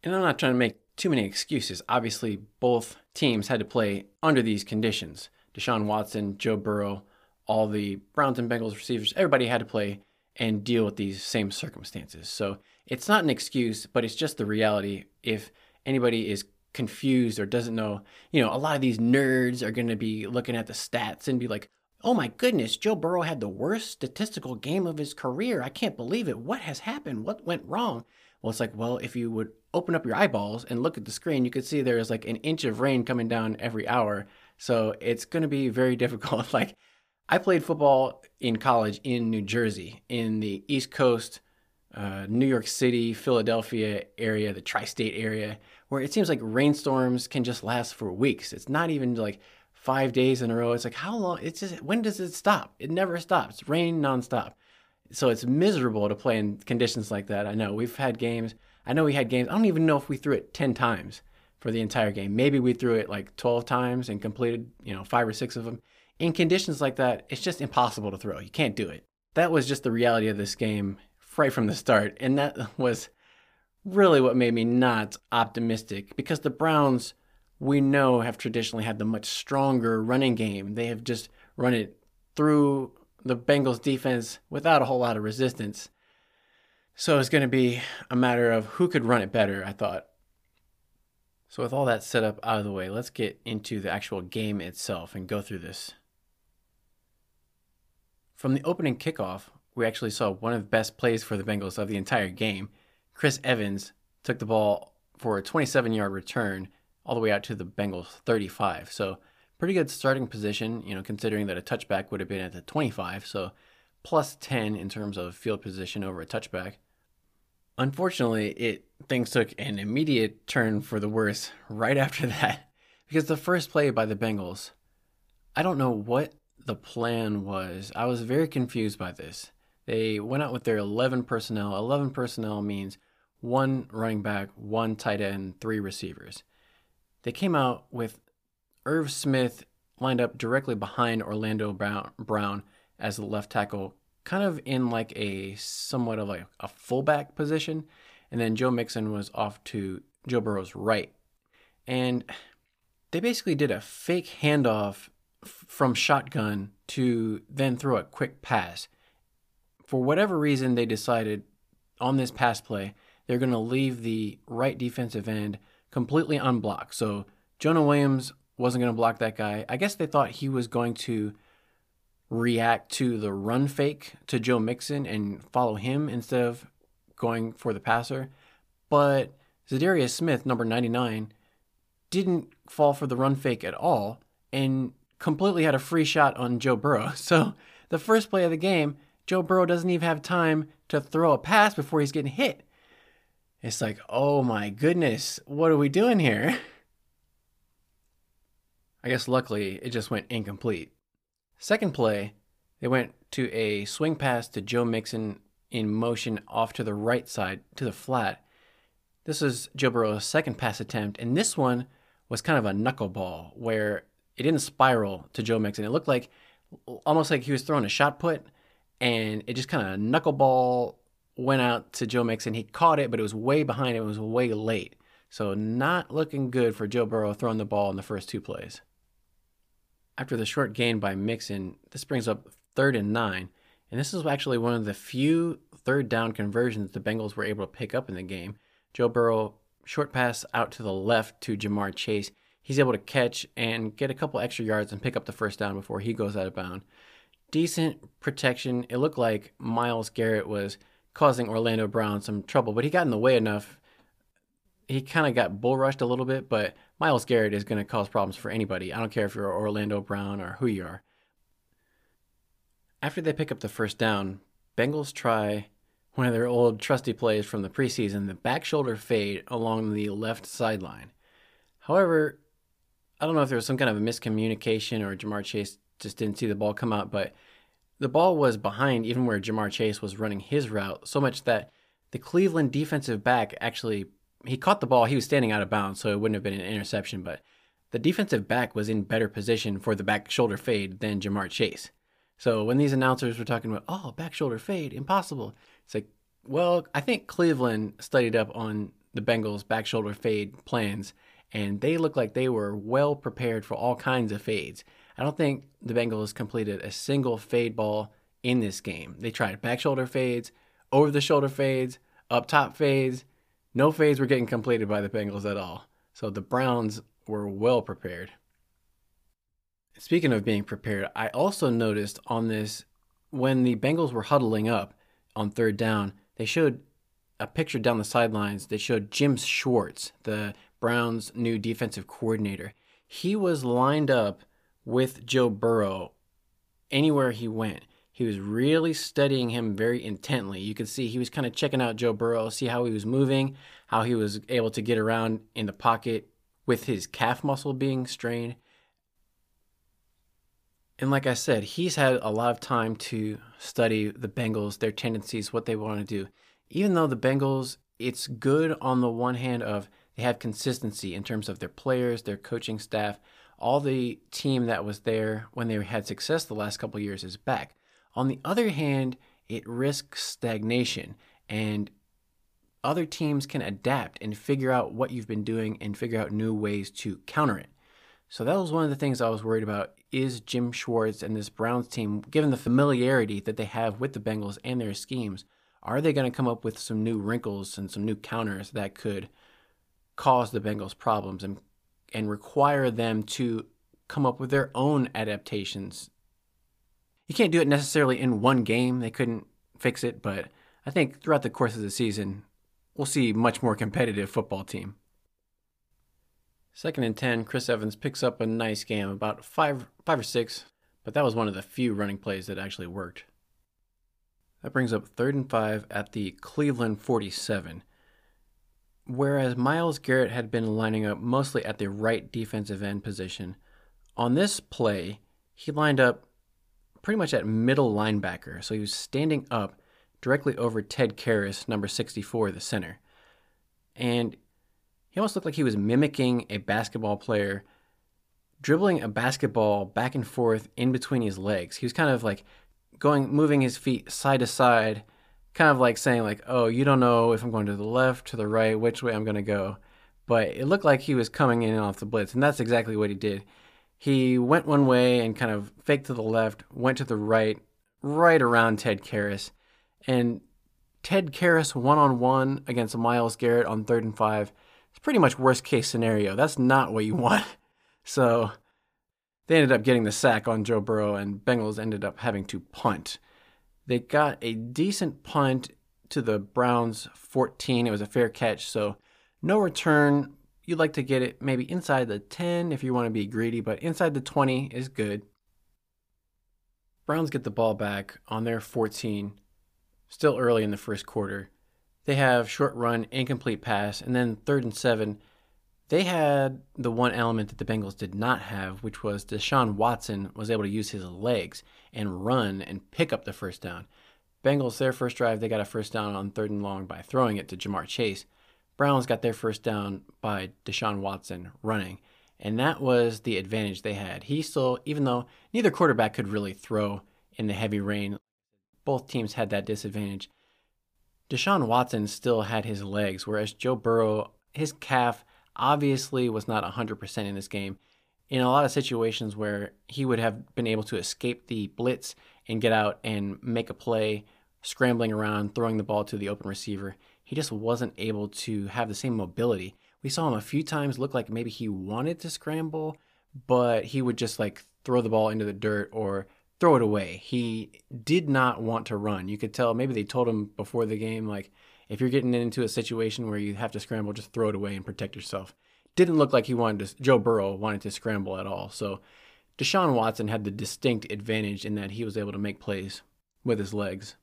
Speaker 1: And I'm not trying to make too many excuses. Obviously, both teams had to play under these conditions. Deshaun Watson, Joe Burrow, all the Browns and Bengals receivers, everybody had to play and deal with these same circumstances. So it's not an excuse, but it's just the reality. If anybody is confused or doesn't know, you know, a lot of these nerds are going to be looking at the stats and be like, Oh my goodness, Joe Burrow had the worst statistical game of his career. I can't believe it. What has happened? What went wrong? Well, it's like, well, if you would open up your eyeballs and look at the screen, you could see there's like an inch of rain coming down every hour. So it's going to be very difficult. like, I played football in college in New Jersey, in the East Coast uh, New York City, Philadelphia area, the tri state area, where it seems like rainstorms can just last for weeks. It's not even like five days in a row. It's like, how long? It's just, when does it stop? It never stops. Rain nonstop. So it's miserable to play in conditions like that. I know we've had games. I know we had games. I don't even know if we threw it 10 times for the entire game. Maybe we threw it like 12 times and completed, you know, five or six of them. In conditions like that, it's just impossible to throw. You can't do it. That was just the reality of this game right from the start. And that was really what made me not optimistic because the Browns, we know, have traditionally had the much stronger running game. They have just run it through the Bengals defense without a whole lot of resistance. So it's going to be a matter of who could run it better, I thought. So, with all that set up out of the way, let's get into the actual game itself and go through this. From the opening kickoff, we actually saw one of the best plays for the Bengals of the entire game. Chris Evans took the ball for a 27 yard return all the way out to the Bengals 35. So, pretty good starting position, you know, considering that a touchback would have been at the 25. So, plus 10 in terms of field position over a touchback. Unfortunately, it things took an immediate turn for the worse right after that because the first play by the Bengals, I don't know what the plan was. I was very confused by this. They went out with their 11 personnel. 11 personnel means one running back, one tight end, three receivers. They came out with Irv Smith lined up directly behind Orlando Brown as the left tackle, kind of in like a somewhat of like a fullback position. And then Joe Mixon was off to Joe Burrow's right. And they basically did a fake handoff from shotgun to then throw a quick pass for whatever reason, they decided on this pass play, they're going to leave the right defensive end completely unblocked. So Jonah Williams wasn't going to block that guy. I guess they thought he was going to react to the run fake to Joe Mixon and follow him instead of going for the passer. But Za'Darius Smith, number 99, didn't fall for the run fake at all and completely had a free shot on Joe Burrow. So the first play of the game, Joe Burrow doesn't even have time to throw a pass before he's getting hit. It's like, oh my goodness, what are we doing here? I guess luckily it just went incomplete. Second play, they went to a swing pass to Joe Mixon in motion off to the right side to the flat. This is Joe Burrow's second pass attempt, and this one was kind of a knuckleball where it didn't spiral to Joe Mixon. It looked like almost like he was throwing a shot put, and it just kind of knuckleball went out to Joe Mixon. He caught it, but it was way behind. It was way late. So not looking good for Joe Burrow throwing the ball in the first two plays. After the short gain by Mixon, this brings up third and nine. And this is actually one of the few third down conversions the Bengals were able to pick up in the game. Joe Burrow, short pass out to the left to Ja'Marr Chase. He's able to catch and get a couple extra yards and pick up the first down before he goes out of bounds decent protection. It looked like Myles Garrett was causing Orlando Brown some trouble, but he got in the way enough. He kind of got bull rushed a little bit, but Myles Garrett is going to cause problems for anybody. I don't care if you're Orlando Brown or who you are. After they pick up the first down, Bengals try one of their old trusty plays from the preseason, the back shoulder fade along the left sideline. However, I don't know if there was some kind of a miscommunication or Ja'Marr Chase just didn't see the ball come out. But the ball was behind even where Ja'Marr Chase was running his route, so much that the Cleveland defensive back actually he caught the ball. He was standing out of bounds, so it wouldn't have been an interception. But the defensive back was in better position for the back shoulder fade than Ja'Marr Chase. So when these announcers were talking about, oh, back shoulder fade, impossible. It's like, well, I think Cleveland studied up on the Bengals' back shoulder fade plans, and they looked like they were well prepared for all kinds of fades. I don't think the Bengals completed a single fade ball in this game. They tried back shoulder fades, over the shoulder fades, up top fades. No fades were getting completed by the Bengals at all. So the Browns were well prepared. Speaking of being prepared, I also noticed on this when the Bengals were huddling up on third down, they showed a picture down the sidelines. They showed Jim Schwartz, the Browns' new defensive coordinator. He was lined up with Joe Burrow anywhere he went. He was really studying him very intently. You could see he was kind of checking out Joe Burrow, see how he was moving, how he was able to get around in the pocket with his calf muscle being strained. And like I said, he's had a lot of time to study the Bengals, their tendencies, what they want to do. Even though the Bengals, it's good on the one hand of they have consistency in terms of their players, their coaching staff, all the team that was there when they had success the last couple years is back. On the other hand, it risks stagnation and other teams can adapt and figure out what you've been doing and figure out new ways to counter it. So that was one of the things I was worried about is Jim Schwartz and this Browns team, given the familiarity that they have with the Bengals and their schemes, are they going to come up with some new wrinkles and some new counters that could cause the Bengals problems and and require them to come up with their own adaptations? You can't do it necessarily in one game. They couldn't fix it, but I think throughout the course of the season, we'll see much more competitive football team. Second and 10, Chris Evans picks up a nice game, about five, five or six, but that was one of the few running plays that actually worked. That brings up third and five at the Cleveland 47. Whereas Myles Garrett had been lining up mostly at the right defensive end position, on this play, he lined up pretty much at middle linebacker. So he was standing up directly over Ted Karras, number 64, the center. And he almost looked like he was mimicking a basketball player dribbling a basketball back and forth in between his legs. He was kind of like going moving his feet side to side, kind of like saying like, "Oh, you don't know if I'm going to the left, to the right, which way I'm going to go." But it looked like he was coming in off the blitz, and that's exactly what he did. He went one way and kind of faked to the left, went to the right, right around Ted Karras, and Ted Karras one on one against Myles Garrett on third and five it's pretty much worst case scenario. That's not what you want. So they ended up getting the sack on Joe Burrow, and Bengals ended up having to punt. They got a decent punt to the Browns 14. It was a fair catch, so no return. You'd like to get it maybe inside the 10 if you want to be greedy, but inside the 20 is good. Browns get the ball back on their 14, still early in the first quarter they have short run, incomplete pass, and then third and seven. They had the one element that the Bengals did not have, which was Deshaun Watson was able to use his legs and run and pick up the first down. Bengals, their first drive, they got a first down on third and long by throwing it to Ja'Marr Chase. Browns got their first down by Deshaun Watson running. And that was the advantage they had. He still, even though neither quarterback could really throw in the heavy rain, both teams had that disadvantage. Deshaun Watson still had his legs, whereas Joe Burrow, his calf obviously was not 100% in this game. In a lot of situations where he would have been able to escape the blitz and get out and make a play, scrambling around, throwing the ball to the open receiver, he just wasn't able to have the same mobility. We saw him a few times look like maybe he wanted to scramble, but he would just like throw the ball into the dirt or throw it away. He did not want to run. You could tell maybe they told him before the game, like, if you're getting into a situation where you have to scramble, just throw it away and protect yourself. Didn't look like he wanted to, Joe Burrow wanted to scramble at all. So Deshaun Watson had the distinct advantage in that he was able to make plays with his legs.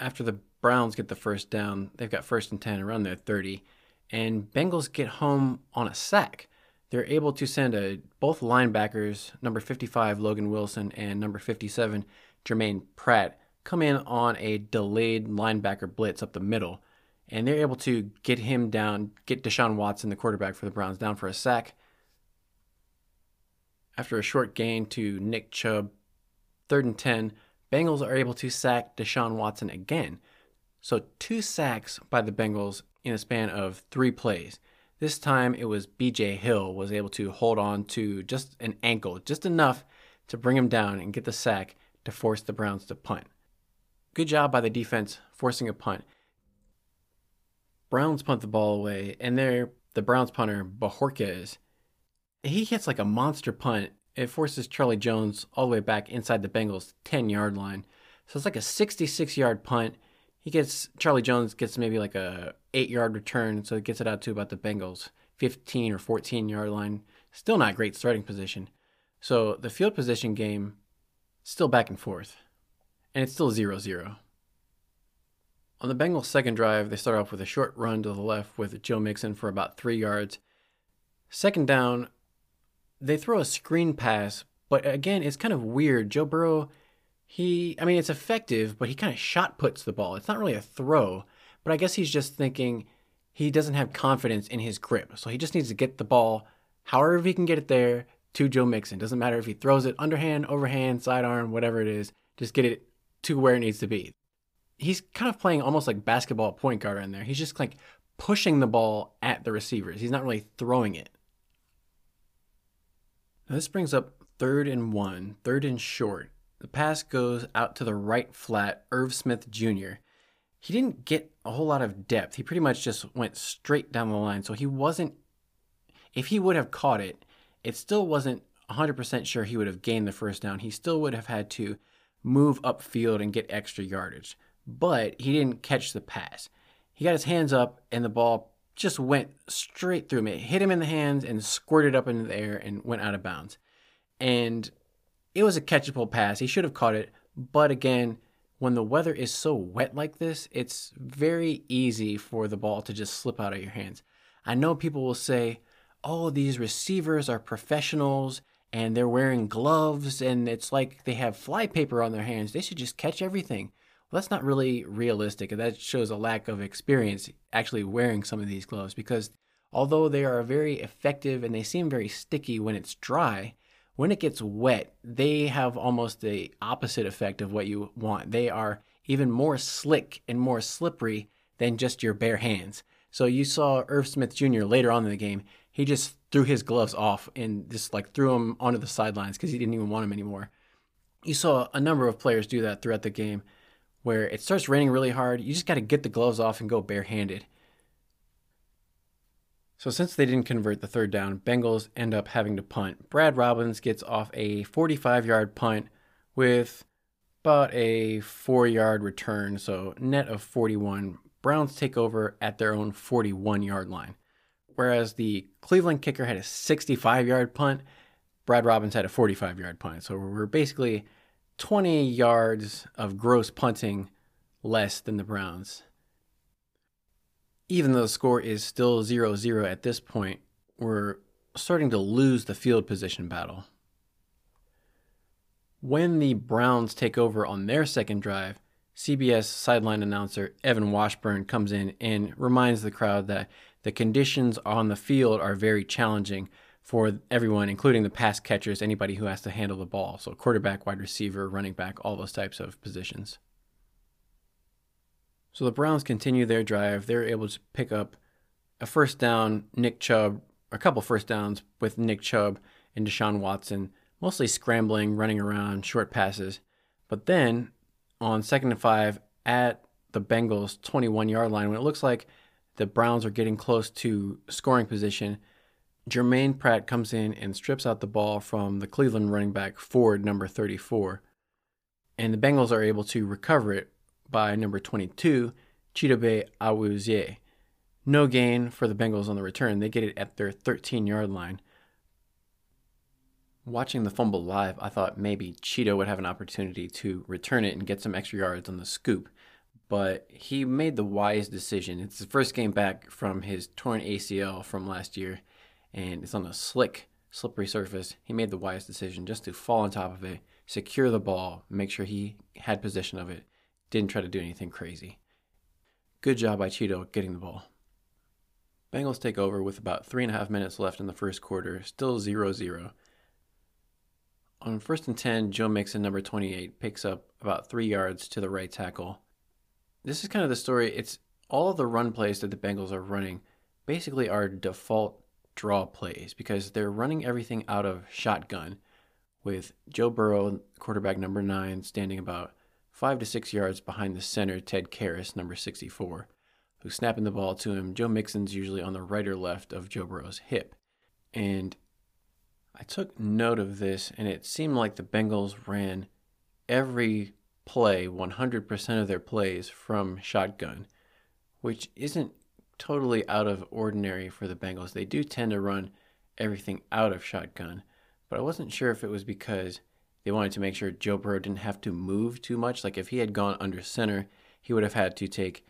Speaker 1: After the Browns get the first down, they've got first and 10 around their 30, and Bengals get home on a sack they're able to send a, both linebackers, number 55 Logan Wilson and number 57 Jermaine Pratt, come in on a delayed linebacker blitz up the middle, and they're able to get him down, get Deshaun Watson, the quarterback for the Browns, down for a sack. After a short gain to Nick Chubb, third and 10, Bengals are able to sack Deshaun Watson again. So two sacks by the Bengals in a span of three plays. This time it was BJ Hill was able to hold on to just an ankle, just enough to bring him down and get the sack to force the Browns to punt. Good job by the defense forcing a punt. Browns punt the ball away, and there the Browns punter Bojorquez, he hits like a monster punt. It forces Charlie Jones all the way back inside the Bengals 10 yard line. So it's like a 66 yard punt he gets Charlie Jones gets maybe like a eight yard return, so it gets it out to about the Bengals 15 or 14 yard line. Still not great starting position. So the field position game Still back and forth. And it's still 0 0. On the Bengals' second drive, they start off with a short run to the left with Joe Mixon for about three yards. Second down, they throw a screen pass, but again, it's kind of weird. Joe Burrow, he, I mean, it's effective, but he kind of shot puts the ball. It's not really a throw, but I guess he's just thinking he doesn't have confidence in his grip. So he just needs to get the ball however he can get it there to Joe Mixon. Doesn't matter if he throws it underhand, overhand, sidearm, whatever it is, just get it to where it needs to be. He's kind of playing almost like basketball point guard in there. He's just like pushing the ball at the receivers. He's not really throwing it. Now this brings up third and one, third and short. The pass goes out to the right flat, Irv Smith Jr. He didn't get a whole lot of depth. He pretty much just went straight down the line. So he wasn't, if he would have caught it, it still wasn't 100% sure he would have gained the first down. He still would have had to move upfield and get extra yardage. But he didn't catch the pass. He got his hands up and the ball just went straight through him. It hit him in the hands and squirted up into the air and went out of bounds. And it was a catchable pass. He should have caught it. But again, when the weather is so wet like this, it's very easy for the ball to just slip out of your hands. I know people will say, oh, these receivers are professionals and they're wearing gloves and it's like they have flypaper on their hands. They should just catch everything. Well, that's not really realistic. And that shows a lack of experience actually wearing some of these gloves because although they are very effective and they seem very sticky when it's dry, when it gets wet, they have almost the opposite effect of what you want. They are even more slick and more slippery than just your bare hands. So you saw Irv Smith Jr. later on in the game he just threw his gloves off and just like threw them onto the sidelines because he didn't even want them anymore. You saw a number of players do that throughout the game where it starts raining really hard. You just got to get the gloves off and go barehanded. So, since they didn't convert the third down, Bengals end up having to punt. Brad Robbins gets off a 45 yard punt with about a four yard return, so net of 41. Browns take over at their own 41 yard line whereas the Cleveland kicker had a 65 yard punt, Brad Robbins had a 45 yard punt. So we're basically 20 yards of gross punting less than the Browns. Even though the score is still 0 0 at this point, we're starting to lose the field position battle. When the Browns take over on their second drive, CBS sideline announcer Evan Washburn comes in and reminds the crowd that the conditions on the field are very challenging for everyone, including the pass catchers, anybody who has to handle the ball. So, quarterback, wide receiver, running back, all those types of positions. So, the Browns continue their drive. They're able to pick up a first down, Nick Chubb, a couple first downs with Nick Chubb and Deshaun Watson, mostly scrambling, running around, short passes. But then on second and five at the Bengals' 21 yard line, when it looks like the Browns are getting close to scoring position. Jermaine Pratt comes in and strips out the ball from the Cleveland running back Ford, number 34. And the Bengals are able to recover it by number 22, Chidobe Awuzie. No gain for the Bengals on the return. They get it at their 13 yard line. Watching the fumble live, I thought maybe Cheeto would have an opportunity to return it and get some extra yards on the scoop but he made the wise decision. It's the first game back from his torn ACL from last year, and it's on a slick, slippery surface. He made the wise decision just to fall on top of it, secure the ball, make sure he had possession of it, didn't try to do anything crazy. Good job by Cheeto getting the ball. Bengals take over with about three and a half minutes left in the first quarter, still 0 0. On first and 10, Joe Mixon, number 28, picks up about three yards to the right tackle this is kind of the story. It's all the run plays that the Bengals are running basically are default draw plays because they're running everything out of shotgun with Joe Burrow, quarterback number nine, standing about five to six yards behind the center, Ted Karras, number 64, who's snapping the ball to him. Joe Mixon's usually on the right or left of Joe Burrow's hip. And I took note of this, and it seemed like the Bengals ran every play 100% of their plays from shotgun, which isn't totally out of ordinary for the Bengals. They do tend to run everything out of shotgun, but I wasn't sure if it was because They wanted to make sure Joe Burrow didn't have to move too much. Like if he had gone under center, he would have had to take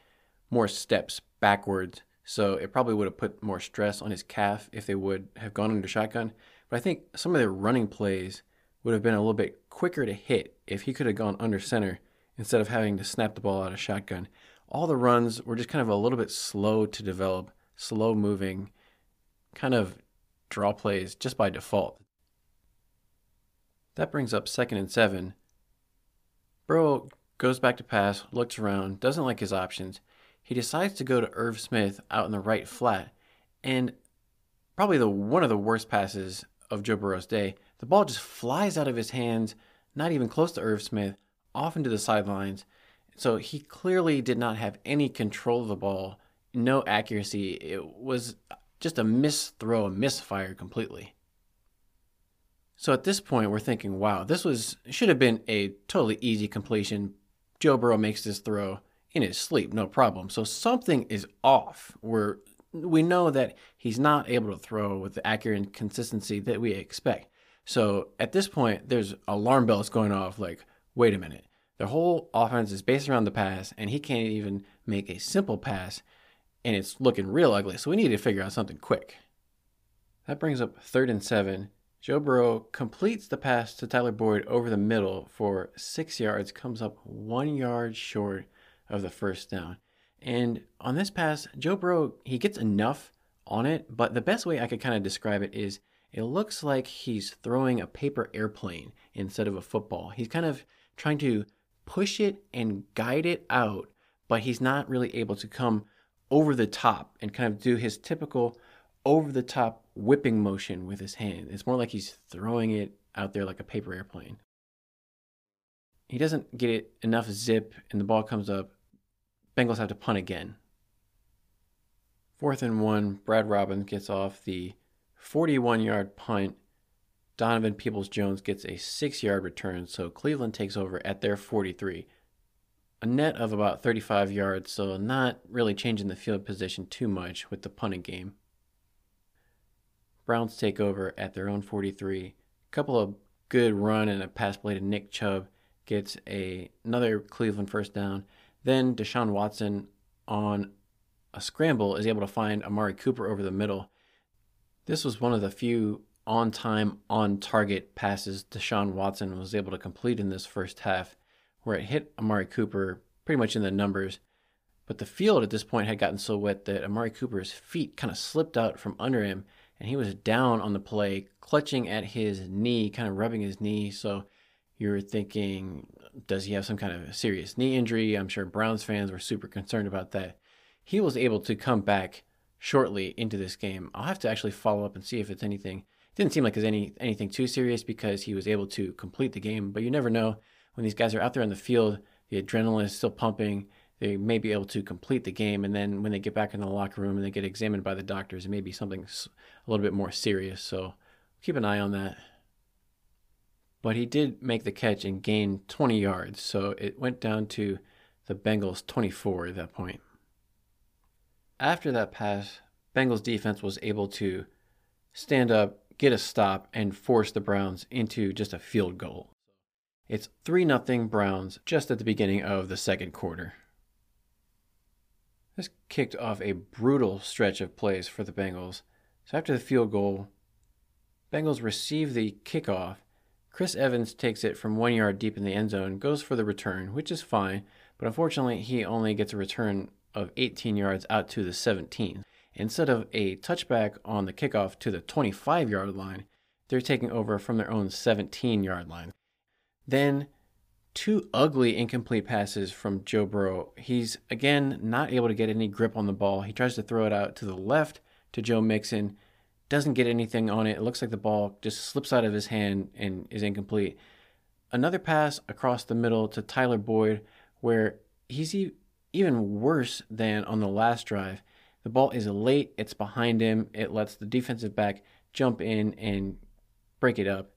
Speaker 1: more steps backwards. So it probably would have put more stress on his calf if they would have gone under shotgun. But I think some of their running plays would have been a little bit quicker to hit if he could have gone under center instead of having to snap the ball out of shotgun. All the runs were just kind of a little bit slow to develop, slow moving, kind of draw plays just by default. That brings up second and seven. Burrow goes back to pass, looks around, doesn't like his options. He decides to go to Irv Smith out in the right flat, and probably the one of the worst passes of Joe Burrow's day. The ball just flies out of his hands, not even close to Irv Smith, off into the sidelines. So he clearly did not have any control of the ball, no accuracy. It was just a misthrow, a misfire completely. So at this point, we're thinking, wow, this was should have been a totally easy completion. Joe Burrow makes this throw in his sleep, no problem. So something is off. We're we know that he's not able to throw with the accurate consistency that we expect. So at this point, there's alarm bells going off. Like, wait a minute, the whole offense is based around the pass, and he can't even make a simple pass, and it's looking real ugly. So we need to figure out something quick. That brings up third and seven Joe Burrow completes the pass to Tyler Boyd over the middle for six yards, comes up one yard short of the first down. And on this pass, Joe Burrow, he gets enough on it, but the best way I could kind of describe it is it looks like he's throwing a paper airplane instead of a football. He's kind of trying to push it and guide it out, but he's not really able to come over the top and kind of do his typical over the top whipping motion with his hand. It's more like he's throwing it out there like a paper airplane. He doesn't get it enough zip, and the ball comes up. Bengals have to punt again. Fourth and one, Brad Robbins gets off the 41 yard punt. Donovan Peoples Jones gets a six yard return, so Cleveland takes over at their 43. A net of about 35 yards, so not really changing the field position too much with the punting game. Browns take over at their own 43. A couple of good run and a pass play to Nick Chubb gets a, another Cleveland first down. Then Deshaun Watson on a scramble is able to find Amari Cooper over the middle. This was one of the few on time, on target passes Deshaun Watson was able to complete in this first half, where it hit Amari Cooper pretty much in the numbers. But the field at this point had gotten so wet that Amari Cooper's feet kind of slipped out from under him and he was down on the play, clutching at his knee, kind of rubbing his knee. So you're thinking, does he have some kind of serious knee injury? I'm sure Browns fans were super concerned about that. He was able to come back shortly into this game. I'll have to actually follow up and see if it's anything. It didn't seem like it's any anything too serious because he was able to complete the game. But you never know when these guys are out there on the field. The adrenaline is still pumping they may be able to complete the game. And then when they get back in the locker room and they get examined by the doctors, it may be something a little bit more serious. So keep an eye on that. But he did make the catch and gain 20 yards. So it went down to the Bengals 24 at that point. After that pass, Bengals defense was able to stand up, get a stop, and force the Browns into just a field goal. It's 3 0 Browns just at the beginning of the second quarter. This kicked off a brutal stretch of plays for the Bengals. So after the field goal, Bengals receive the kickoff. Chris Evans takes it from one yard deep in the end zone, goes for the return, which is fine, but unfortunately, he only gets a return of 18 yards out to the 17. Instead of a touchback on the kickoff to the 25 yard line, they're taking over from their own 17 yard line. Then two ugly incomplete passes from Joe Burrow. He's again not able to get any grip on the ball. He tries to throw it out to the left to Joe Mixon, doesn't get anything on it. It looks like the ball just slips out of his hand and is incomplete. Another pass across the middle to Tyler Boyd, where he's even worse than on the last drive. The ball is late, it's behind him, it lets the defensive back jump in and break it up.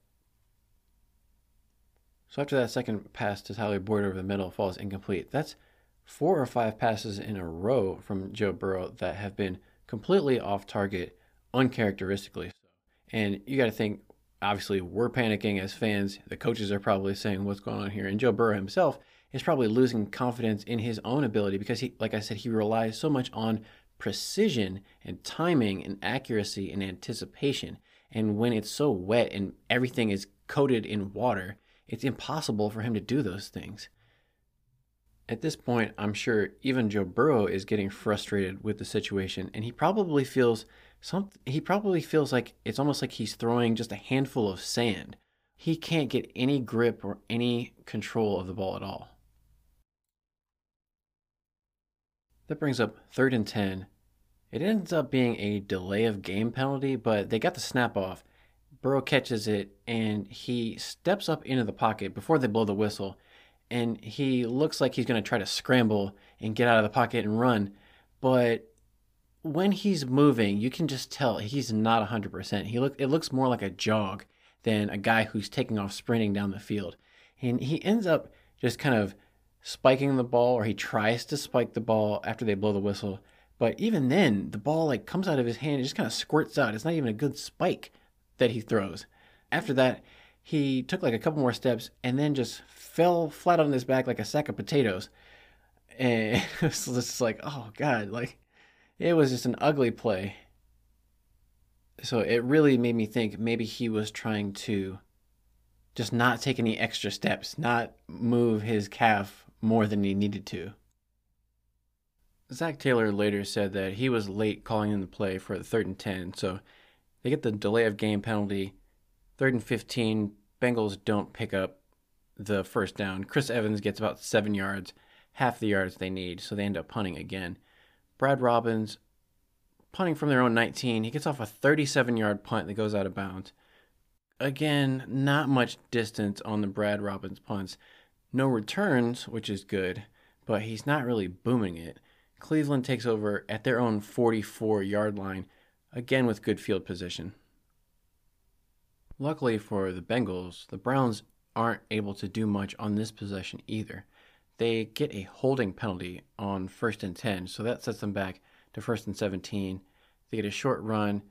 Speaker 1: So after that second pass to Tyler Boyd over the middle falls incomplete. That's four or five passes in a row from Joe Burrow that have been completely off target, uncharacteristically. And you got to think obviously we're panicking as fans. The coaches are probably saying, What's going on here? And Joe Burrow himself is probably losing confidence in his own ability because he, like I said, he relies so much on precision and timing and accuracy and anticipation. And when it's so wet and everything is coated in water, it's impossible for him to do those things. At this point, I'm sure even Joe Burrow is getting frustrated with the situation, and he probably feels some. He probably feels like it's almost like he's throwing just a handful of sand. He can't get any grip or any control of the ball at all. That brings up third and 10. It ends up being a delay of game penalty, but they got the snap off. Burrow catches it and he steps up into the pocket before they blow the whistle and he looks like he's going to try to scramble and get out of the pocket and run. But when he's moving, you can just tell he's not 100%. He look it looks more like a jog than a guy who's taking off sprinting down the field. And he ends up just kind of spiking the ball or he tries to spike the ball after they blow the whistle. But even then, the ball like comes out of his hand and just kind of squirts out. It's not even a good spike that he throws. After that, he took like a couple more steps and then just fell flat on his back like a sack of potatoes. And it was just like, oh God, like it was just an ugly play. So it really made me think maybe he was trying to just not take any extra steps, not move his calf more than he needed to. Zac Taylor later said that he was late calling in the play for the third and 10, so they get the delay of game penalty Third and 15, Bengals don't pick up the first down. Chris Evans gets about seven yards, half the yards they need, so they end up punting again. Brad Robbins punting from their own 19. He gets off a 37 yard punt that goes out of bounds. Again, not much distance on the Brad Robbins punts. No returns, which is good, but he's not really booming it. Cleveland takes over at their own 44 yard line, again with good field position. Luckily for the Bengals, the Browns aren't able to do much on this possession either. They get a holding penalty on first and 10, so that sets them back to first and 17. They get a short run,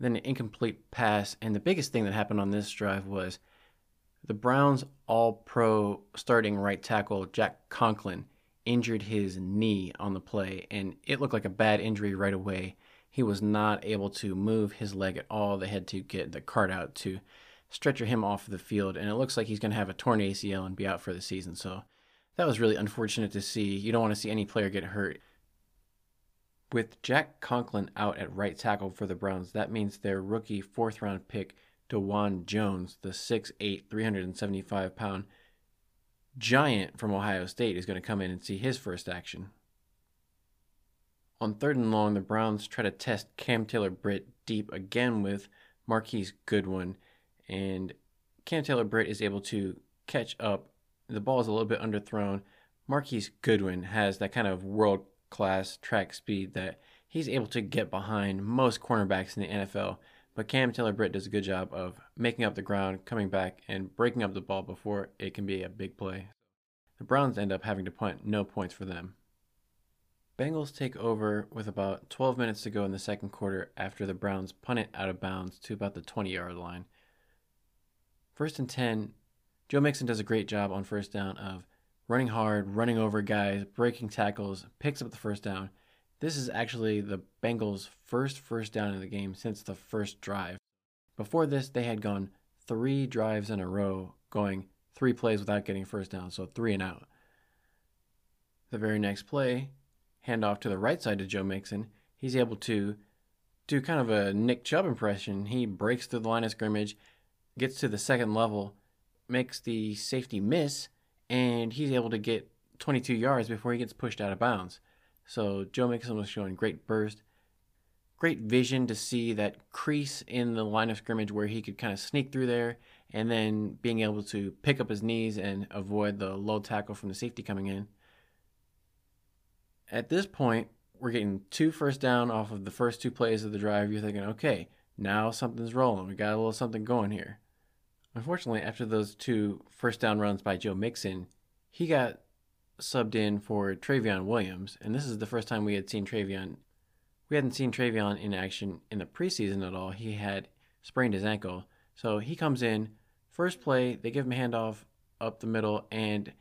Speaker 1: then an incomplete pass, and the biggest thing that happened on this drive was the Browns all pro starting right tackle Jack Conklin injured his knee on the play, and it looked like a bad injury right away he was not able to move his leg at all. They had to get the cart out to stretcher him off the field, and it looks like he's going to have a torn ACL and be out for the season. So that was really unfortunate to see. You don't want to see any player get hurt. With Jack Conklin out at right tackle for the Browns, that means their rookie fourth round pick, Dawand Jones, the 6'8, 375 pound giant from Ohio State, is going to come in and see his first action. On third and long, the Browns try to test Cam Taylor Britt deep again with Marquise Goodwin, and Cam Taylor Britt is able to catch up. The ball is a little bit underthrown. Marquise Goodwin has that kind of world class track speed that he's able to get behind most cornerbacks in the NFL. But Cam Taylor Britt does a good job of making up the ground, coming back, and breaking up the ball before it can be a big play. The Browns end up having to punt, no points for them. Bengals take over with about 12 minutes to go in the second quarter after the Browns punt it out of bounds to about the 20 yard line. First and 10, Joe Mixon does a great job on first down of running hard, running over guys, breaking tackles, picks up the first down. This is actually the Bengals' first first down in the game since the first drive. Before this, they had gone three drives in a row, going three plays without getting first down, so three and out. The very next play, handoff to the right side to Joe Mixon, he's able to do kind of a Nick Chubb impression. He breaks through the line of scrimmage, gets to the second level, makes the safety miss, and he's able to get 22 yards before he gets pushed out of bounds. So Joe Mixon was showing great burst, great vision to see that crease in the line of scrimmage where he could kind of sneak through there, and then being able to pick up his knees and avoid the low tackle from the safety coming in at this point, we're getting two first down off of the first two plays of the drive. You're thinking, okay, now something's rolling. We got a little something going here. Unfortunately, after those two first down runs by Joe Mixon, he got subbed in for Trayveon Williams, and this is the first time we had seen Trayveon. We hadn't seen Trayveon in action in the preseason at all. He had sprained his ankle, So he comes in, first play, they give him a handoff up the middle, and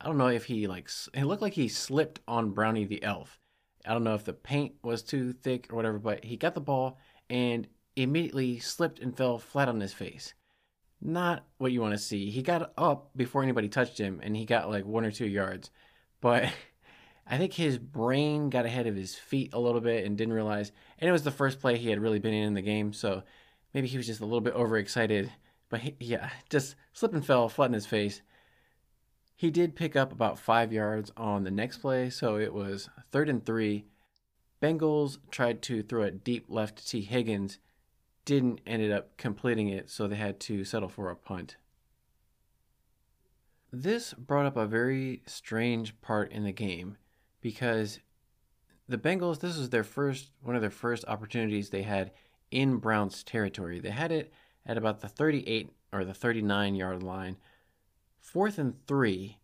Speaker 1: I don't know if he like it looked like he slipped on Brownie the elf. I don't know if the paint was too thick or whatever, but he got the ball and immediately slipped and fell flat on his face. Not what you want to see. He got up before anybody touched him and he got like one or two yards. But I think his brain got ahead of his feet a little bit and didn't realize. And it was the first play he had really been in in the game. So maybe he was just a little bit overexcited. But he, yeah, just slipped and fell flat in his face. He did pick up about five yards on the next play, so it was third and three. Bengals tried to throw it deep left to Tee Higgins, didn't ended up completing it, so they had to settle for a punt. This brought up a very strange part in the game because the Bengals, this was their first one of their first opportunities they had in Browns territory. They had it at about the 38 or the 39 yard line Fourth and three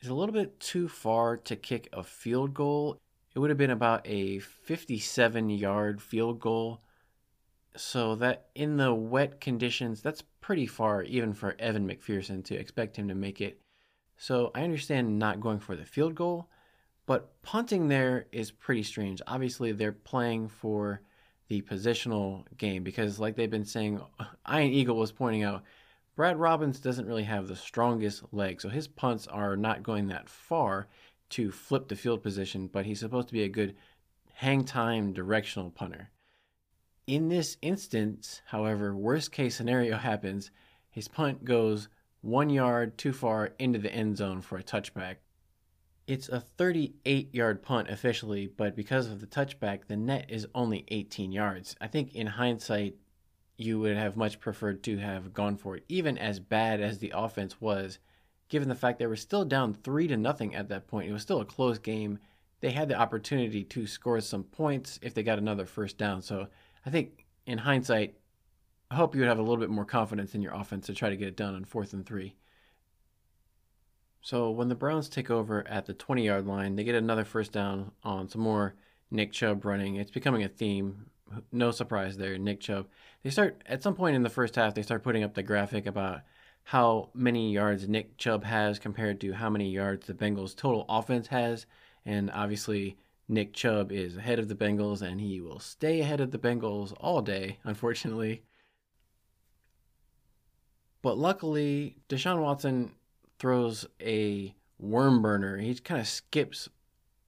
Speaker 1: is a little bit too far to kick a field goal. It would have been about a 57 yard field goal. So that in the wet conditions, that's pretty far even for Evan McPherson to expect him to make it. So I understand not going for the field goal, but punting there is pretty strange. Obviously, they're playing for the positional game because, like they've been saying, Ian Eagle was pointing out, Brad Robbins doesn't really have the strongest leg, so his punts are not going that far to flip the field position, but he's supposed to be a good hang time directional punter. In this instance, however, worst case scenario happens. His punt goes one yard too far into the end zone for a touchback. It's a 38 yard punt officially, but because of the touchback, the net is only 18 yards. I think in hindsight, you would have much preferred to have gone for it, even as bad as the offense was, given the fact they were still down three to nothing at that point. It was still a close game. They had the opportunity to score some points if they got another first down. So I think in hindsight, I hope you would have a little bit more confidence in your offense to try to get it done on fourth and three. So when the Browns take over at the 20 yard line, they get another first down on some more Nick Chubb running. It's becoming a theme no surprise there, Nick Chubb. They start at some point in the first half. They start putting up the graphic about how many yards Nick Chubb has compared to how many yards the Bengals' total offense has, and obviously Nick Chubb is ahead of the Bengals, and he will stay ahead of the Bengals all day, unfortunately. But luckily, Deshaun Watson throws a worm burner. He kind of skips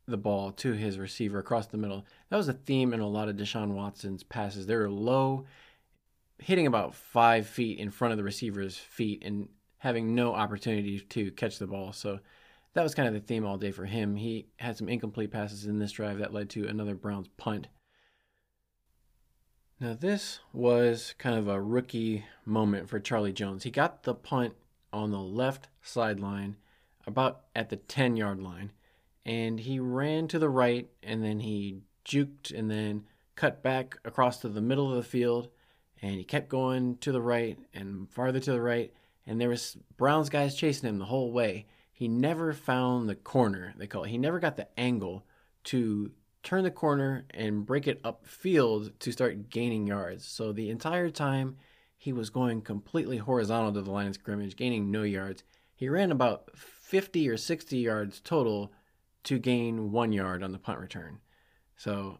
Speaker 1: the ball to his receiver across the middle. That was a theme in a lot of Deshaun Watson's passes. They were low, hitting about five feet in front of the receiver's feet and having no opportunity to catch the ball. So that was kind of the theme all day for him. He had some incomplete passes in this drive that led to another Browns punt. Now, this was kind of a rookie moment for Charlie Jones. He got the punt on the left sideline, about at the 10 yard line and he ran to the right and then he juked and then cut back across to the middle of the field and he kept going to the right and farther to the right and there was Browns guys chasing him the whole way. He never found the corner, they call it. He never got the angle to turn the corner and break it upfield to start gaining yards. So the entire time he was going completely horizontal to the line of scrimmage, gaining no yards. He ran about 50 or 60 yards total to gain one yard on the punt return. So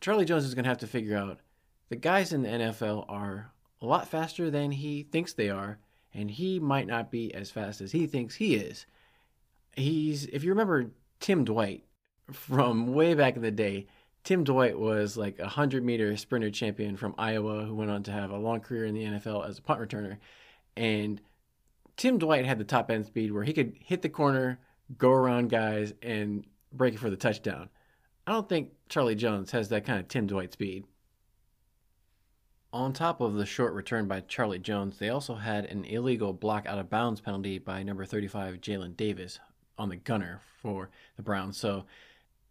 Speaker 1: Charlie Jones is going to have to figure out the guys in the NFL are a lot faster than he thinks they are, and he might not be as fast as he thinks he is. He's, if you remember Tim Dwight from way back in the day, Tim Dwight was like a 100 meter sprinter champion from Iowa who went on to have a long career in the NFL as a punt returner. And Tim Dwight had the top end speed where he could hit the corner, go around guys and break it for the touchdown. I don't think Charlie Jones has that kind of Tim Dwight speed. On top of the short return by Charlie Jones, they also had an illegal block out of bounds penalty by number 35 Jalen Davis on the gunner for the Browns. So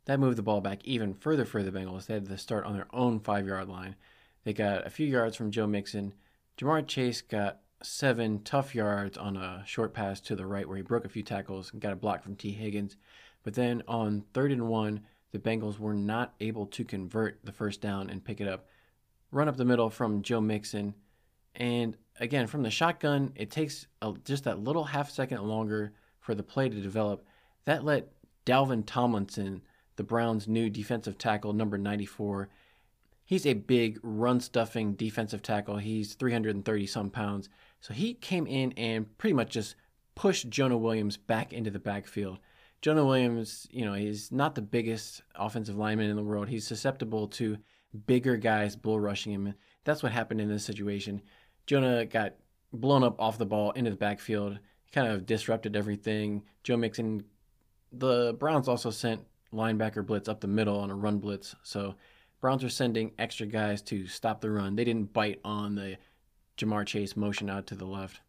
Speaker 1: that moved the ball back even further for the Bengals. They had to start on their own five yard line. They got a few yards from Joe Mixon. Ja'Marr Chase got seven tough yards on a short pass to the right where he broke a few tackles and got a block from Tee Higgins. But then on third and one, the Bengals were not able to convert the first down and pick it up. Run up the middle from Joe Mixon, And again, from the shotgun, it takes a, just that little half second longer for the play to develop. That let Dalvin Tomlinson, the Browns' new defensive tackle, number 94, he's a big run stuffing defensive tackle. He's 330 some pounds. So he came in and pretty much just pushed Jonah Williams back into the backfield. Jonah Williams, you know, he's not the biggest offensive lineman in the world. He's susceptible to bigger guys bull rushing him. That's what happened in this situation. Jonah got blown up off the ball into the backfield, kind of disrupted everything. Joe Mixon, the Browns also sent linebacker blitz up the middle on a run blitz. So Browns are sending extra guys to stop the run. They didn't bite on the Ja'Marr Chase motion out to the left.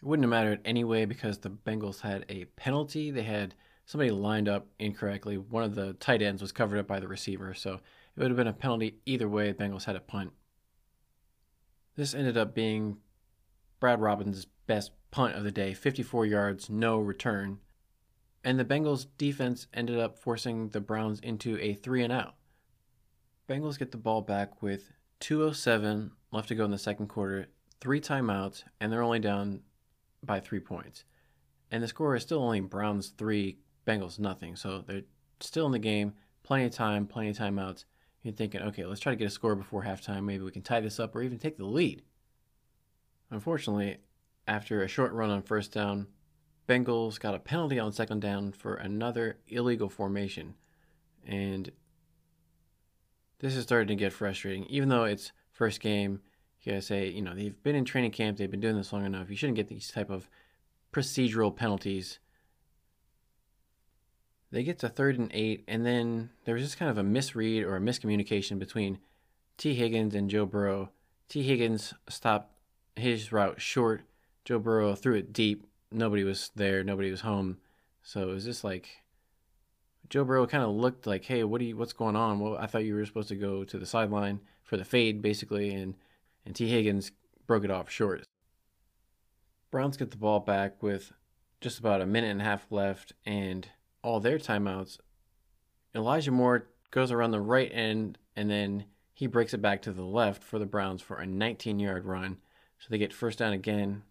Speaker 1: It wouldn't have mattered anyway because the Bengals had a penalty. They had somebody lined up incorrectly. One of the tight ends was covered up by the receiver, so it would have been a penalty either way. The Bengals had a punt. This ended up being Brad Robbins' best punt of the day 54 yards, no return. And the Bengals defense ended up forcing the Browns into a three and out. Bengals get the ball back with 207 left to go in the second quarter, three timeouts, and they're only down by three points. And the score is still only Browns three, Bengals nothing. So they're still in the game, plenty of time, plenty of timeouts. You're thinking, okay, let's try to get a score before halftime. Maybe we can tie this up or even take the lead. Unfortunately, after a short run on first down, Bengals got a penalty on second down for another illegal formation. And this is starting to get frustrating. Even though it's first game, you gotta say, you know, they've been in training camp, they've been doing this long enough. You shouldn't get these type of procedural penalties. They get to third and eight, and then there was just kind of a misread or a miscommunication between Tee Higgins and Joe Burrow. Tee Higgins stopped his route short. Joe Burrow threw it deep. Nobody was there. Nobody was home. So it was just like Joe Burrow kind of looked like, "Hey, what do you? What's going on? Well, I thought you were supposed to go to the sideline for the fade, basically." And and Tee Higgins broke it off short. Browns get the ball back with just about a minute and a half left and all their timeouts. Elijah Moore goes around the right end and then he breaks it back to the left for the Browns for a 19 yard run. So they get first down again.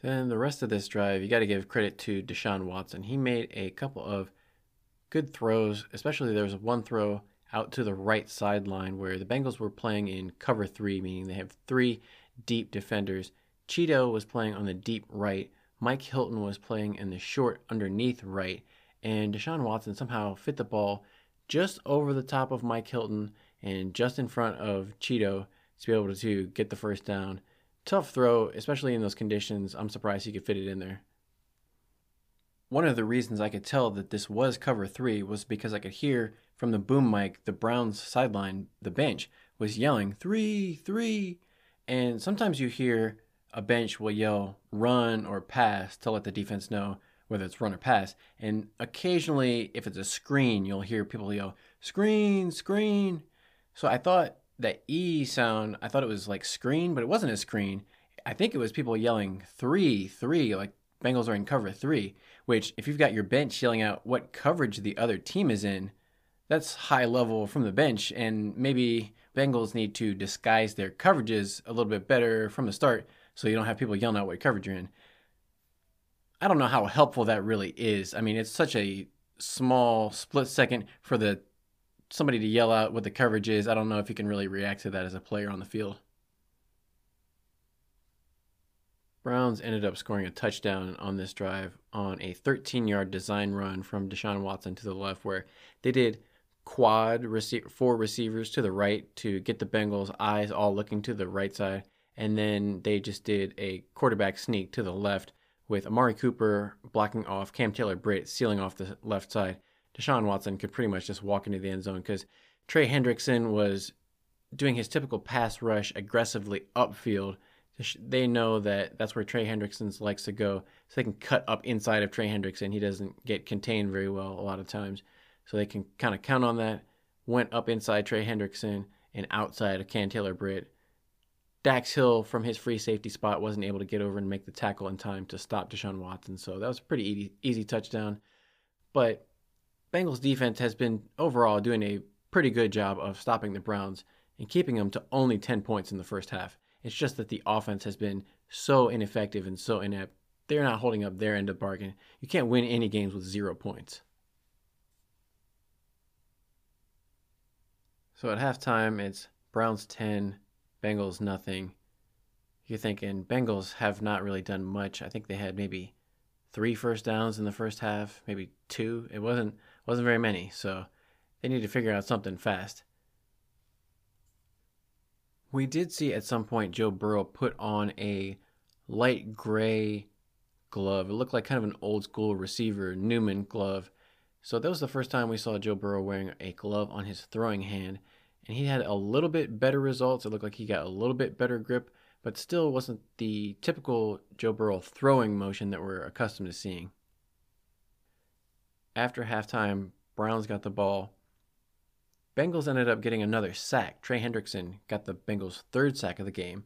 Speaker 1: Then the rest of this drive, you got to give credit to Deshaun Watson. He made a couple of good throws, especially there was one throw out to the right sideline where the Bengals were playing in cover three, meaning they have three deep defenders. Chido was playing on the deep right. Mike Hilton was playing in the short underneath right. And Deshaun Watson somehow fit the ball just over the top of Mike Hilton and just in front of Chido to be able to get the first down. Tough throw, especially in those conditions. I'm surprised he could fit it in there. One of the reasons I could tell that this was cover three was because I could hear from the boom mic the Browns sideline, the bench, was yelling, three, three. And sometimes you hear a bench will yell run or pass to let the defense know whether it's run or pass. And occasionally, if it's a screen, you'll hear people yell, screen, screen. So I thought that E sound, I thought it was like screen, but it wasn't a screen. I think it was people yelling three, three, like Bengals are in cover three, which if you've got your bench yelling out what coverage the other team is in, that's high level from the bench. And maybe Bengals need to disguise their coverages a little bit better from the start so you don't have people yelling out what coverage you're in. I don't know how helpful that really is. I mean, it's such a small split second for the somebody to yell out what the coverage is. I don't know if you can really react to that as a player on the field. Browns ended up scoring a touchdown on this drive on a 13 yard design run from Deshaun Watson to the left, where they did quad receive four receivers to the right to get the Bengals' eyes all looking to the right side, and then they just did a quarterback sneak to the left with Amari Cooper blocking off Cam Taylor Britt, sealing off the left side. Deshaun Watson could pretty much just walk into the end zone because Trey Hendrickson was doing his typical pass rush aggressively upfield they know that that's where Trey Hendrickson likes to go, so they can cut up inside of Trey Hendrickson. He doesn't get contained very well a lot of times, so they can kind of count on that. Went up inside Trey Hendrickson and outside of Cam Taylor Britt. Dax Hill from his free safety spot wasn't able to get over and make the tackle in time to stop Deshaun Watson, so that was a pretty easy, easy touchdown. But Bengals defense has been overall doing a pretty good job of stopping the Browns and keeping them to only 10 points in the first half. It's just that the offense has been so ineffective and so inept. They're not holding up their end of bargain. You can't win any games with zero points. So at halftime, it's Browns 10, Bengals nothing. You're thinking Bengals have not really done much. I think they had maybe three first downs in the first half, maybe two. It wasn't wasn't very many, so they need to figure out something fast. We did see at some point Joe Burrow put on a light gray glove. It looked like kind of an old school receiver Neumann glove. So that was the first time we saw Joe Burrow wearing a glove on his throwing hand. And he had a little bit better results. It looked like he got a little bit better grip, but still wasn't the typical Joe Burrow throwing motion that we're accustomed to seeing. After halftime, Browns got the ball. Bengals ended up getting another sack. Trey Hendrickson got the Bengals' third sack of the game.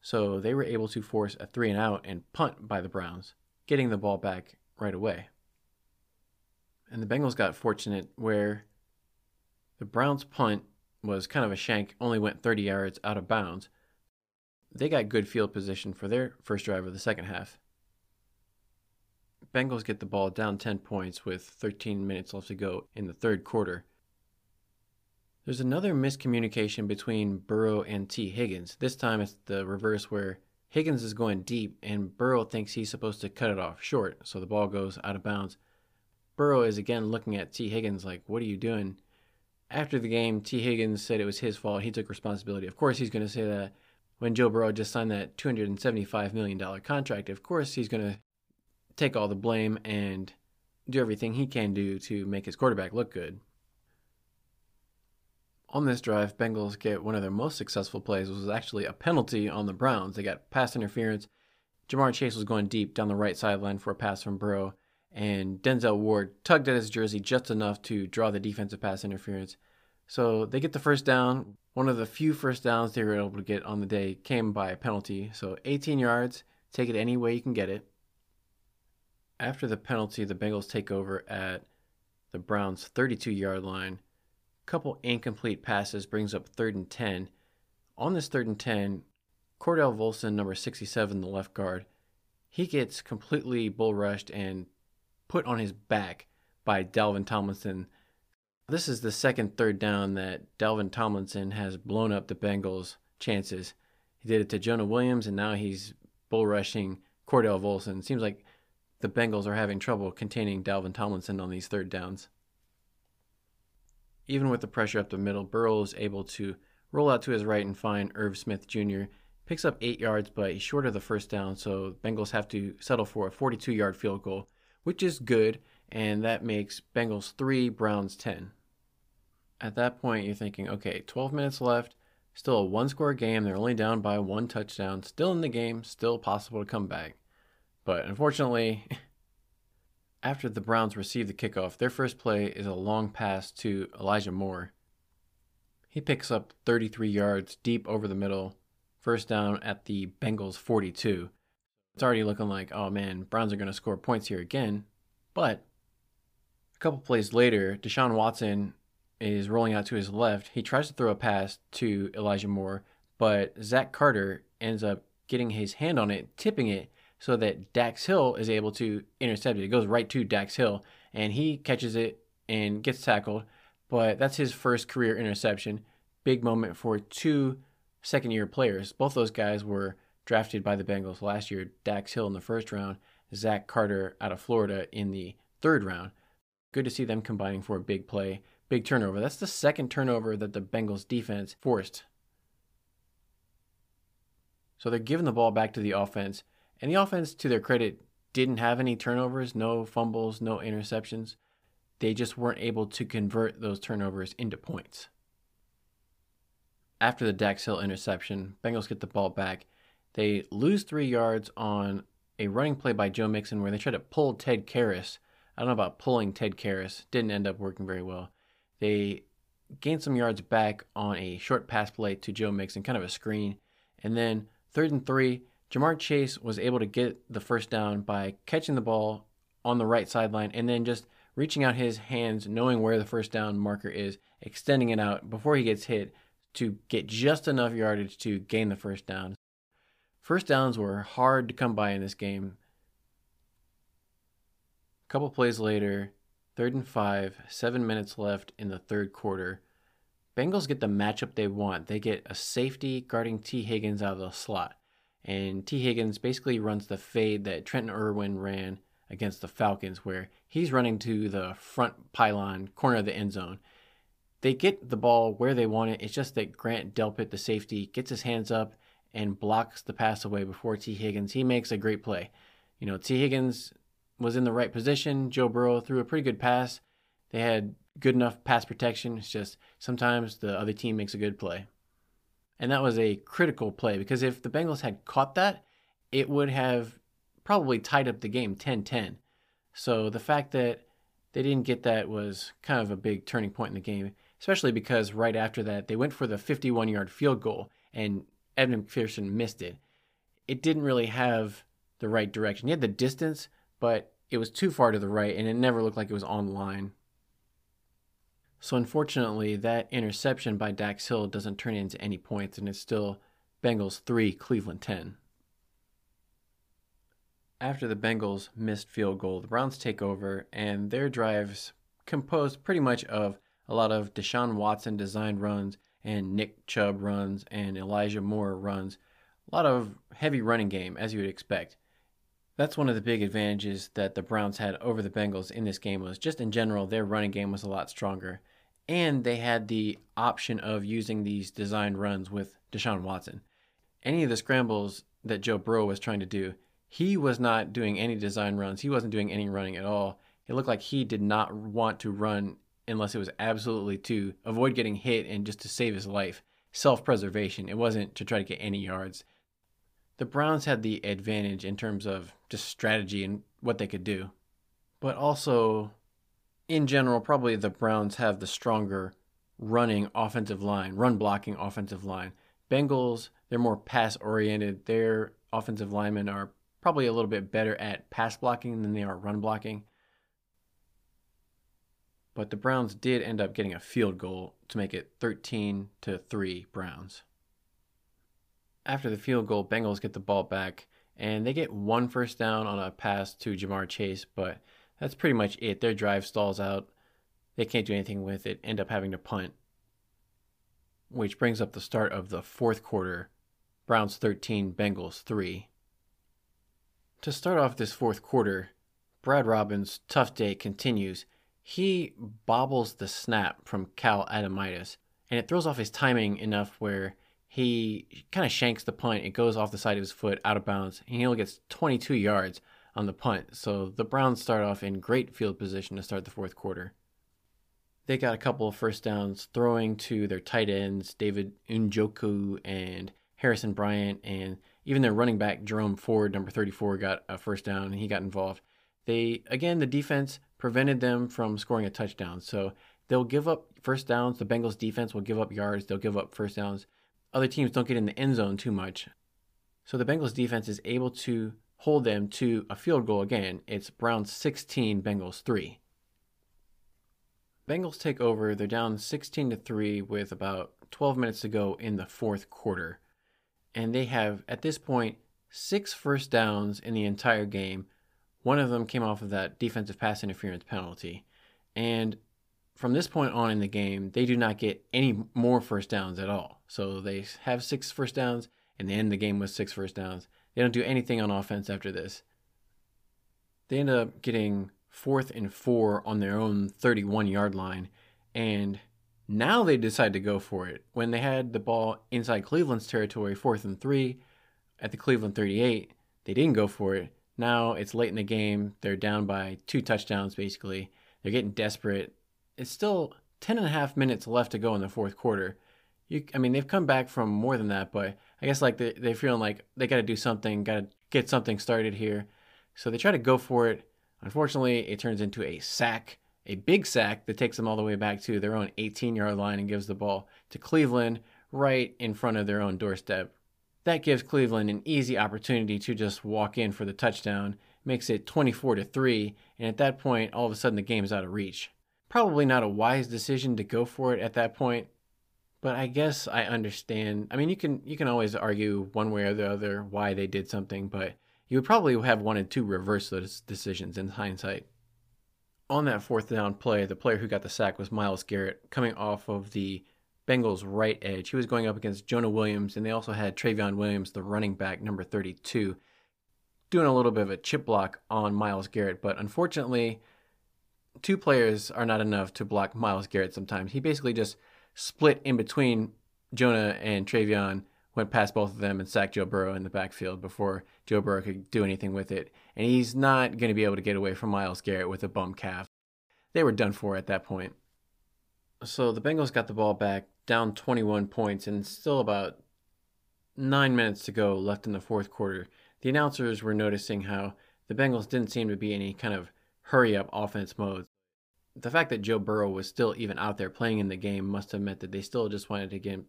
Speaker 1: So they were able to force a three and out and punt by the Browns, getting the ball back right away. And the Bengals got fortunate where the Browns' punt was kind of a shank, only went 30 yards out of bounds. They got good field position for their first drive of the second half. Bengals get the ball down 10 points with 13 minutes left to go in the third quarter. There's another miscommunication between Burrow and Tee Higgins. This time it's the reverse where Higgins is going deep and Burrow thinks he's supposed to cut it off short, so the ball goes out of bounds. Burrow is again looking at Tee Higgins like, What are you doing? After the game, Tee Higgins said it was his fault. He took responsibility. Of course, he's going to say that when Joe Burrow just signed that $275 million contract. Of course, he's going to take all the blame and do everything he can do to make his quarterback look good. On this drive, Bengals get one of their most successful plays, which was actually a penalty on the Browns. They got pass interference. Ja'Marr Chase was going deep down the right sideline for a pass from Burrow, and Denzel Ward tugged at his jersey just enough to draw the defensive pass interference. So they get the first down. One of the few first downs they were able to get on the day came by a penalty. So 18 yards, take it any way you can get it. After the penalty, the Bengals take over at the Browns' 32 yard line couple incomplete passes brings up third and 10. On this third and 10, Cordell Volson, number 67, the left guard, he gets completely bull rushed and put on his back by Dalvin Tomlinson. This is the second third down that Dalvin Tomlinson has blown up the Bengals' chances. He did it to Jonah Williams, and now he's bull rushing Cordell Volson. Seems like the Bengals are having trouble containing Dalvin Tomlinson on these third downs even with the pressure up the middle, Burrow is able to roll out to his right and find Irv Smith Jr. Picks up eight yards, but he's short of the first down, so Bengals have to settle for a 42 yard field goal, which is good, and that makes Bengals 3, Browns 10. At that point, you're thinking, okay, 12 minutes left, still a one score game. They're only down by one touchdown, still in the game, still possible to come back. But unfortunately, After the Browns receive the kickoff, their first play is a long pass to Elijah Moore. He picks up 33 yards deep over the middle, first down at the Bengals 42. It's already looking like, oh man, Browns are going to score points here again. But a couple plays later, Deshaun Watson is rolling out to his left. He tries to throw a pass to Elijah Moore, but Zach Carter ends up getting his hand on it, tipping it, so that Dax Hill is able to intercept it. It goes right to Dax Hill, and he catches it and gets tackled. But that's his first career interception. Big moment for two second year players. Both those guys were drafted by the Bengals last year. Dax Hill in the first round, Zach Carter out of Florida in the third round. Good to see them combining for a big play, big turnover. That's the second turnover that the Bengals defense forced. So they're giving the ball back to the offense. And the offense, to their credit, didn't have any turnovers, no fumbles, no interceptions. They just weren't able to convert those turnovers into points. After the Dax Hill interception, Bengals get the ball back. They lose three yards on a running play by Joe Mixon where they try to pull Ted Karras. I don't know about pulling Ted Karras. Didn't end up working very well. They gained some yards back on a short pass play to Joe Mixon, kind of a screen. And then third and three, Ja'Marr Chase was able to get the first down by catching the ball on the right sideline and then just reaching out his hands, knowing where the first down marker is, extending it out before he gets hit to get just enough yardage to gain the first down. First downs were hard to come by in this game. A couple plays later, third and five, seven minutes left in the third quarter. Bengals get the matchup they want. They get a safety guarding Tee Higgins out of the slot. And Tee Higgins basically runs the fade that Trenton Irwin ran against the Falcons, where he's running to the front pylon, corner of the end zone. They get the ball where they want it. It's just that Grant Delpit, the safety, gets his hands up and blocks the pass away before Tee Higgins. He makes a great play. You know, Tee Higgins was in the right position. Joe Burrow threw a pretty good pass. They had good enough pass protection. It's just sometimes the other team makes a good play. And that was a critical play because if the Bengals had caught that, it would have probably tied up the game 10 10. So the fact that they didn't get that was kind of a big turning point in the game, especially because right after that, they went for the 51 yard field goal and Evan McPherson missed it. It didn't really have the right direction. He had the distance, but it was too far to the right and it never looked like it was on line. So unfortunately, that interception by Dax Hill doesn't turn into any points, and it's still Bengals 3, Cleveland 10. After the Bengals missed field goal, the Browns take over, and their drives composed pretty much of a lot of Deshaun Watson designed runs and Nick Chubb runs and Elijah Moore runs. A lot of heavy running game, as you would expect. That's one of the big advantages that the Browns had over the Bengals in this game was just in general their running game was a lot stronger and they had the option of using these designed runs with Deshaun Watson. Any of the scrambles that Joe Burrow was trying to do, he was not doing any design runs. He wasn't doing any running at all. It looked like he did not want to run unless it was absolutely to avoid getting hit and just to save his life. Self preservation. It wasn't to try to get any yards. The Browns had the advantage in terms of just strategy and what they could do. But also, in general, probably the Browns have the stronger running offensive line, run blocking offensive line. Bengals, they're more pass oriented. Their offensive linemen are probably a little bit better at pass blocking than they are run blocking. But the Browns did end up getting a field goal to make it 13 to 3 Browns. After the field goal, Bengals get the ball back and they get one first down on a pass to Ja'Marr Chase, but that's pretty much it. Their drive stalls out. They can't do anything with it, end up having to punt. Which brings up the start of the fourth quarter. Browns 13, Bengals 3. To start off this fourth quarter, Brad Robbins' tough day continues. He bobbles the snap from Cal Adomitis, and it throws off his timing enough where he kind of shanks the punt. It goes off the side of his foot, out of bounds, and he only gets 22 yards on the punt. So the Browns start off in great field position to start the fourth quarter. They got a couple of first downs throwing to their tight ends, David Njoku and Harrison Bryant, and even their running back, Jerome Ford, number 34, got a first down and he got involved. They, again, the defense prevented them from scoring a touchdown. So they'll give up first downs. The Bengals defense will give up yards. They'll give up first downs. Other teams don't get in the end zone too much. So the Bengals defense is able to hold them to a field goal again. It's Browns 16, Bengals 3. Bengals take over. They're down 16 to 3 with about 12 minutes to go in the fourth quarter. And they have at this point six first downs in the entire game. One of them came off of that defensive pass interference penalty. And from this point on in the game, they do not get any more first downs at all. So they have six first downs and they end the game with six first downs. They don't do anything on offense after this. They end up getting fourth and four on their own 31 yard line. And now they decide to go for it. When they had the ball inside Cleveland's territory, fourth and three at the Cleveland 38, they didn't go for it. Now it's late in the game. They're down by two touchdowns, basically. They're getting desperate. It's still 10 and a half minutes left to go in the fourth quarter you I mean they've come back from more than that, but I guess like they they're feeling like they got to do something, got to get something started here. So they try to go for it. Unfortunately, it turns into a sack, a big sack that takes them all the way back to their own 18-yard line and gives the ball to Cleveland right in front of their own doorstep. That gives Cleveland an easy opportunity to just walk in for the touchdown, makes it 24 to 3, and at that point all of a sudden the game is out of reach. Probably not a wise decision to go for it at that point, But I guess I understand. I mean, you can you can always argue one way or the other why they did something, but you would probably have wanted to reverse those decisions in hindsight. On that fourth down play, the player who got the sack was Myles Garrett, coming off of the Bengals' right edge. He was going up against Jonah Williams, and they also had Trayveon Williams, the running back, number 32, doing a little bit of a chip block on Myles Garrett. But unfortunately, two players are not enough to block Myles Garrett sometimes. He basically just split in between Jonah and Trayveon, went past both of them, and sacked Joe Burrow in the backfield before Joe Burrow could do anything with it. And he's not going to be able to get away from Myles Garrett with a bum calf. They were done for at that point. So the Bengals got the ball back, down 21 points, and still about nine minutes to go left in the fourth quarter. The announcers were noticing how the Bengals didn't seem to be any kind of hurry up offense mode. The fact that Joe Burrow was still even out there playing in the game must have meant that they still just wanted to get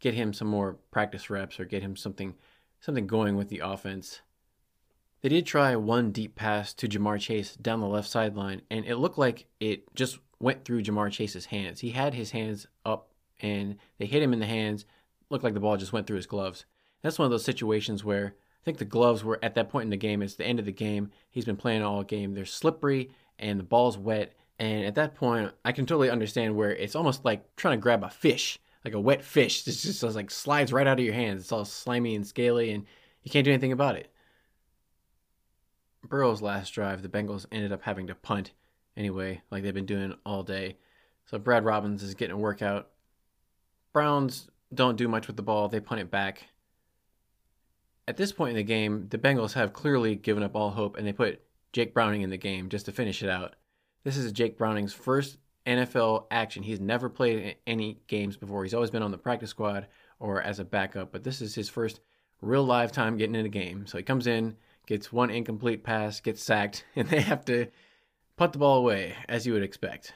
Speaker 1: get him some more practice reps or get him something something going with the offense. They did try one deep pass to Ja'Marr Chase down the left sideline, and it looked like it just went through Ja'Marr Chase's hands. He had his hands up, and they hit him in the hands. Looked like the ball just went through his gloves. That's one of those situations where I think the gloves were at that point in the game. It's the end of the game. He's been playing all game. They're slippery, and the ball's wet. And at that point, I can totally understand where it's almost like trying to grab a fish, like a wet fish. It just like slides right out of your hands. It's all slimy and scaly, and you can't do anything about it. Burrow's last drive, the Bengals ended up having to punt anyway, like they've been doing all day. So Brad Robbins is getting a workout. Browns don't do much with the ball, they punt it back. At this point in the game, the Bengals have clearly given up all hope and they put Jake Browning in the game just to finish it out. This is Jake Browning's first NFL action. He's never played any games before. He's always been on the practice squad or as a backup, but this is his first real live time getting in a game. So he comes in, gets one incomplete pass, gets sacked, and they have to put the ball away, as you would expect.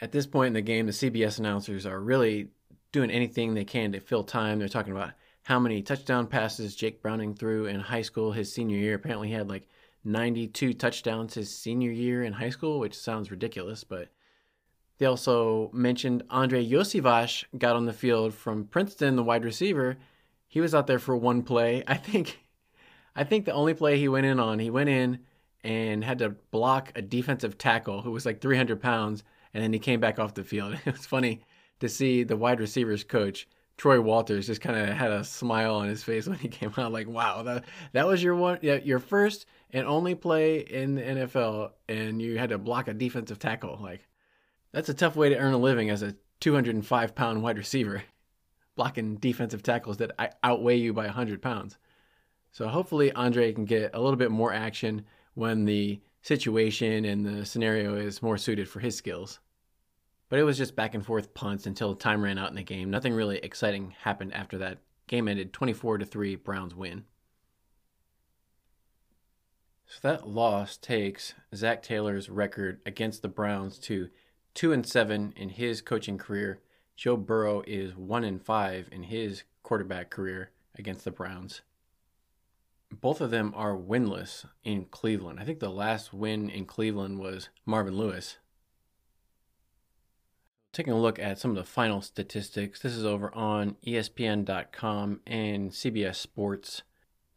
Speaker 1: At this point in the game, the CBS announcers are really doing anything they can to fill time. They're talking about how many touchdown passes Jake Browning threw in high school his senior year. Apparently, he had like 92 touchdowns his senior year in high school, which sounds ridiculous, but they also mentioned Andrei Iosivas got on the field from Princeton, the wide receiver. He was out there for one play. I think I think the only play he went in on, he went in and had to block a defensive tackle who was like 300 pounds, and then he came back off the field. It was funny to see the wide receivers coach Troy Walters just kind of had a smile on his face when he came out. Like, wow, that that was your one, your first and only play in the NFL, and you had to block a defensive tackle. Like, that's a tough way to earn a living as a 205 pound wide receiver, blocking defensive tackles that outweigh you by 100 pounds. So hopefully Andre can get a little bit more action when the situation and the scenario is more suited for his skills. But it was just back and forth punts until time ran out in the game. Nothing really exciting happened after that. Game ended 24 to 3, Browns win. So that loss takes Zac Taylor's record against the Browns to 2 and 7 in his coaching career. Joe Burrow is 1 and 5 in his quarterback career against the Browns both of them are winless in Cleveland. I think the last win in Cleveland was Marvin Lewis. Taking a look at some of the final statistics, this is over on ESPN.com and CBS Sports.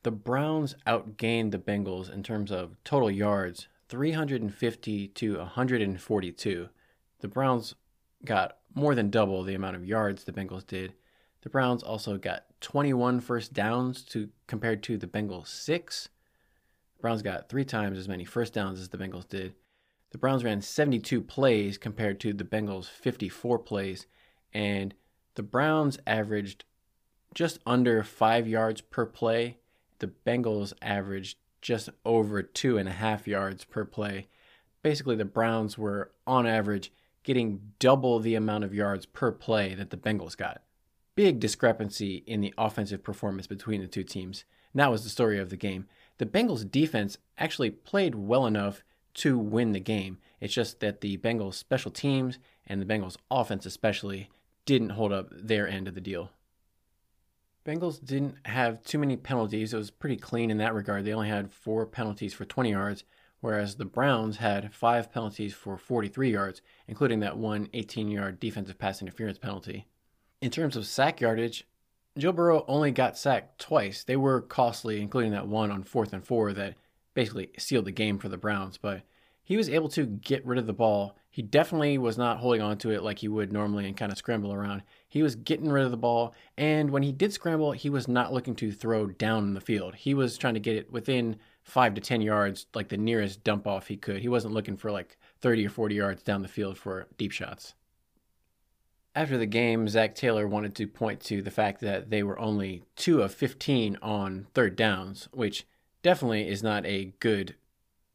Speaker 1: The Browns outgained the Bengals in terms of total yards 350 to 142. The Browns got more than double the amount of yards the Bengals did. The Browns also got 21 first downs to compared to the Bengals 6. The Browns got 3 times as many first downs as the Bengals did. The Browns ran 72 plays compared to the Bengals 54 plays and the Browns averaged just under 5 yards per play. The Bengals averaged just over two and a half yards per play. Basically, the Browns were on average getting double the amount of yards per play that the Bengals got big discrepancy in the offensive performance between the two teams. And that was the story of the game. The Bengals defense actually played well enough to win the game. It's just that the Bengals special teams and the Bengals offense especially didn't hold up their end of the deal. Bengals didn't have too many penalties. It was pretty clean in that regard. They only had four penalties for 20 yards, whereas the Browns had five penalties for 43 yards, including that one 18 yard defensive pass interference penalty. In terms of sack yardage, Joe Burrow only got sacked twice. They were costly, including that one on fourth and four that basically sealed the game for the Browns, but he was able to get rid of the ball. He definitely was not holding on to it like he would normally and kind of scramble around. He was getting rid of the ball, and when he did scramble, he was not looking to throw down the field. He was trying to get it within five to 10 yards, like the nearest dump off he could. He wasn't looking for like 30 or 40 yards down the field for deep shots. After the game, Zac Taylor wanted to point to the fact that they were only 2 of 15 on third downs, which definitely is not a good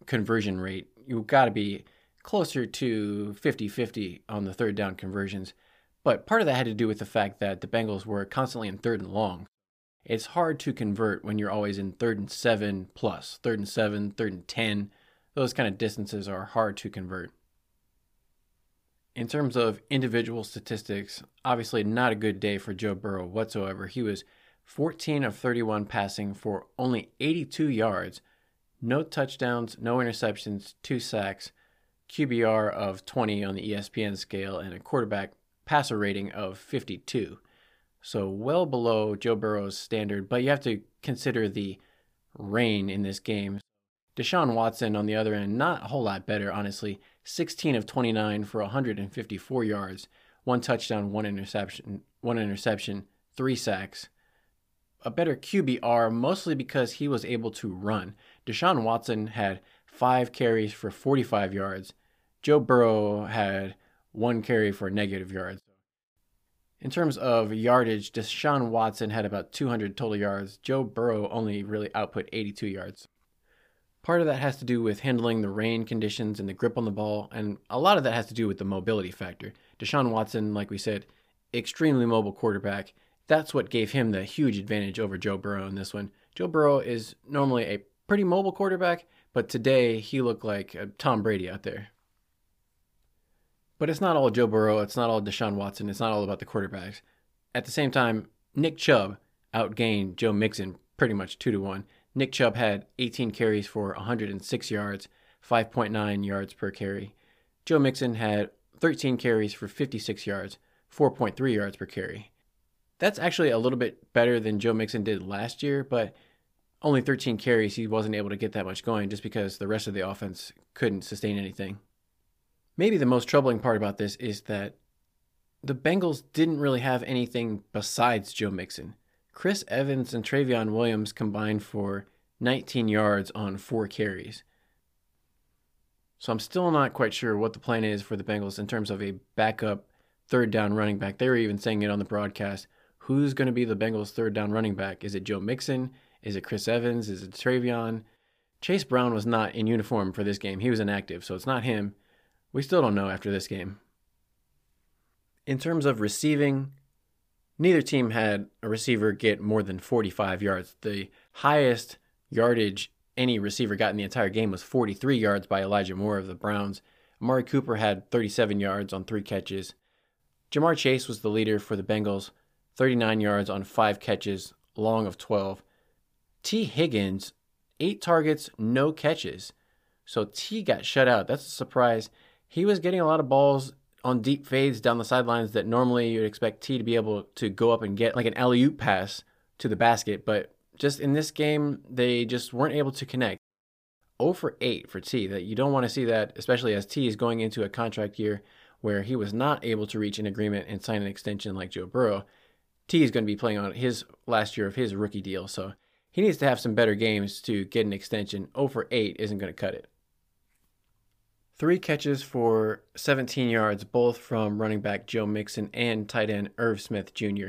Speaker 1: conversion rate. You've got to be closer to 50 50 on the third down conversions. But part of that had to do with the fact that the Bengals were constantly in third and long. It's hard to convert when you're always in third and seven plus, third and seven, third and 10. Those kind of distances are hard to convert. In terms of individual statistics, obviously not a good day for Joe Burrow whatsoever. He was 14 of 31 passing for only 82 yards, no touchdowns, no interceptions, two sacks, QBR of 20 on the ESPN scale, and a quarterback passer rating of 52. So well below Joe Burrow's standard, but you have to consider the rain in this game. Deshaun Watson, on the other end, not a whole lot better, honestly. 16 of 29 for 154 yards, one touchdown, one interception, one interception, three sacks. A better QBR, mostly because he was able to run. Deshaun Watson had five carries for 45 yards. Joe Burrow had one carry for negative yards. In terms of yardage, Deshaun Watson had about 200 total yards. Joe Burrow only really output 82 yards. Part of that has to do with handling the rain conditions and the grip on the ball, and a lot of that has to do with the mobility factor. Deshaun Watson, like we said, extremely mobile quarterback. That's what gave him the huge advantage over Joe Burrow in this one. Joe Burrow is normally a pretty mobile quarterback, but today he looked like uh, Tom Brady out there. But it's not all Joe Burrow. It's not all Deshaun Watson. It's not all about the quarterbacks. At the same time, Nick Chubb outgained Joe Mixon pretty much two to one. Nick Chubb had 18 carries for 106 yards, 5.9 yards per carry. Joe Mixon had 13 carries for 56 yards, 4.3 yards per carry. That's actually a little bit better than Joe Mixon did last year, but only 13 carries, he wasn't able to get that much going just because the rest of the offense couldn't sustain anything. Maybe the most troubling part about this is that the Bengals didn't really have anything besides Joe Mixon. Chris Evans and Trayveon Williams combined for 19 yards on four carries. So I'm still not quite sure what the plan is for the Bengals in terms of a backup third down running back. They were even saying it on the broadcast. Who's going to be the Bengals' third down running back? Is it Joe Mixon? Is it Chris Evans? Is it Trayveon? Chase Brown was not in uniform for this game. He was inactive, so it's not him. We still don't know after this game. In terms of receiving, neither team had a receiver get more than 45 yards. The highest yardage any receiver got in the entire game was 43 yards by Elijah Moore of the Browns. Amari Cooper had 37 yards on three catches. Ja'Marr Chase was the leader for the Bengals, 39 yards on five catches, long of 12. Tee Higgins, eight targets, no catches. So T got shut out. That's a surprise he was getting a lot of balls on deep fades down the sidelines that normally you'd expect T to be able to go up and get like an alley oop pass to the basket, but just in this game, they just weren't able to connect. 0 for 8 for T. That you don't want to see that, especially as T is going into a contract year where he was not able to reach an agreement and sign an extension like Joe Burrow. T is going to be playing on his last year of his rookie deal, so he needs to have some better games to get an extension. 0 for 8 isn't going to cut it. Three catches for 17 yards, both from running back Joe Mixon and tight end Irv Smith Jr.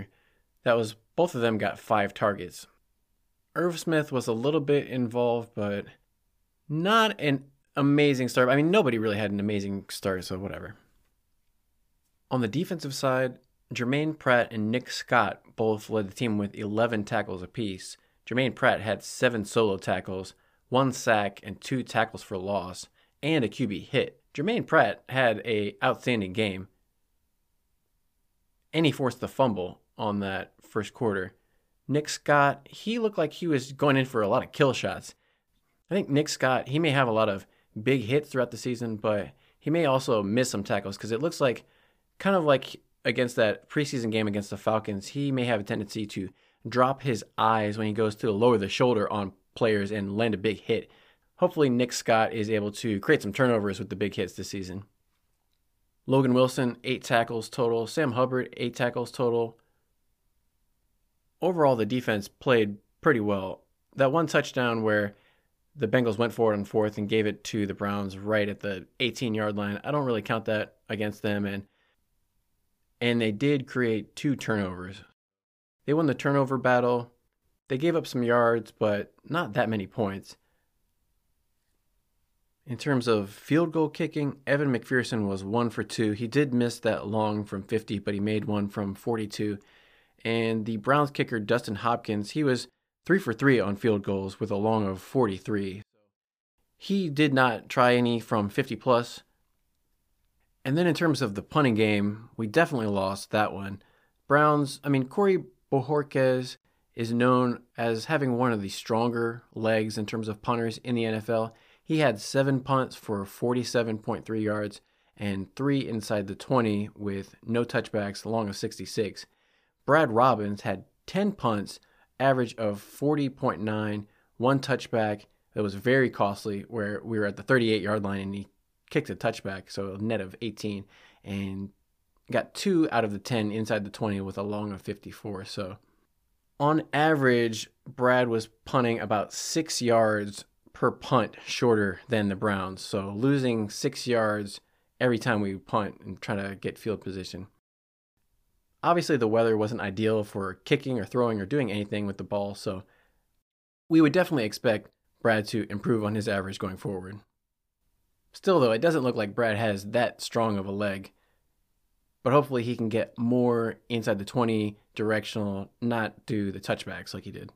Speaker 1: That was both of them got five targets. Irv Smith was a little bit involved, but not an amazing start. I mean, nobody really had an amazing start, so whatever. On the defensive side, Germaine Pratt and Nick Scott both led the team with 11 tackles apiece. Germaine Pratt had seven solo tackles, one sack, and two tackles for loss and a QB hit. Germaine Pratt had a outstanding game, and he forced the fumble on that first quarter. Nick Scott, he looked like he was going in for a lot of kill shots. I think Nick Scott, he may have a lot of big hits throughout the season, but he may also miss some tackles because it looks like kind of like against that preseason game against the Falcons, he may have a tendency to drop his eyes when he goes to lower the shoulder on players and land a big hit. Hopefully, Nick Scott is able to create some turnovers with the big hits this season. Logan Wilson, eight tackles total. Sam Hubbard, eight tackles total. Overall, the defense played pretty well. That one touchdown where the Bengals went for it on fourth and gave it to the Browns right at the 18 yard line. I don't really count that against them. And and they did create two turnovers. They won the turnover battle. They gave up some yards, but not that many points. In terms of field goal kicking, Evan McPherson was one for two. He did miss that long from 50, but he made one from 42. And the Browns kicker, Dustin Hopkins, he was three for three on field goals with a long of 43. He did not try any from 50 plus. And then in terms of the punting game, we definitely lost that one. Browns, I mean, Corey Bojorquez is known as having one of the stronger legs in terms of punters in the NFL. He had seven punts for 47.3 yards and three inside the 20 with no touchbacks, long of 66. Brad Robbins had 10 punts, average of 40.9, one touchback that was very costly, where we were at the 38 yard line and he kicked a touchback, so a net of 18, and got two out of the 10 inside the 20 with a long of 54. So on average, Brad was punting about six yards per punt shorter than the Browns. So losing six yards every time we punt and try to get field position. Obviously, the weather wasn't ideal for kicking or throwing or doing anything with the ball, so we would definitely expect Brad to improve on his average going forward. Still, though, it doesn't look like Brad has that strong of a leg. But hopefully, he can get more inside the 20 directional, not do the touchbacks like he did.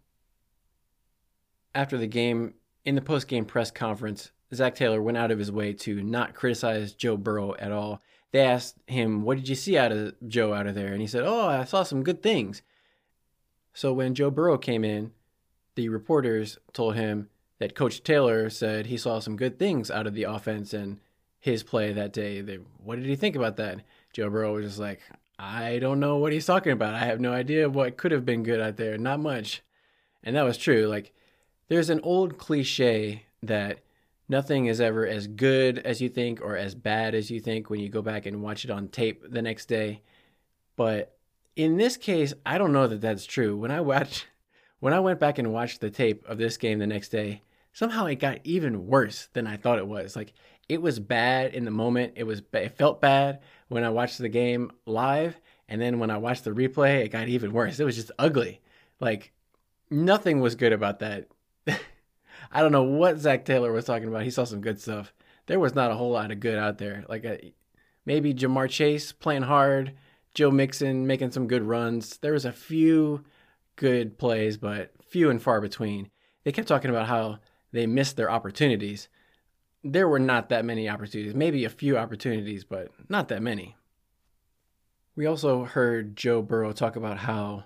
Speaker 1: After the game, in the post game press conference, Zac Taylor went out of his way to not criticize Joe Burrow at all. They asked him, What did you see out of Joe out of there? And he said, Oh, I saw some good things. So when Joe Burrow came in, the reporters told him that Coach Taylor said he saw some good things out of the offense and his play that day. They, what did he think about that? Joe Burrow was just like, I don't know what he's talking about. I have no idea what could have been good out there. Not much. And that was true. Like, there's an old cliche that nothing is ever as good as you think or as bad as you think when you go back and watch it on tape the next day. But in this case, I don't know that that's true. When I watch when I went back and watched the tape of this game the next day, somehow it got even worse than I thought it was. Like it was bad in the moment. It was it felt bad when I watched the game live, and then when I watched the replay, it got even worse. It was just ugly. Like nothing was good about that. I don't know what Zac Taylor was talking about. He saw some good stuff. There was not a whole lot of good out there. Like a, uh, maybe Ja'Marr Chase playing hard, Joe Mixon making some good runs. There was a few good plays, but few and far between. They kept talking about how they missed their opportunities. There were not that many opportunities, maybe a few opportunities, but not that many. We also heard Joe Burrow talk about how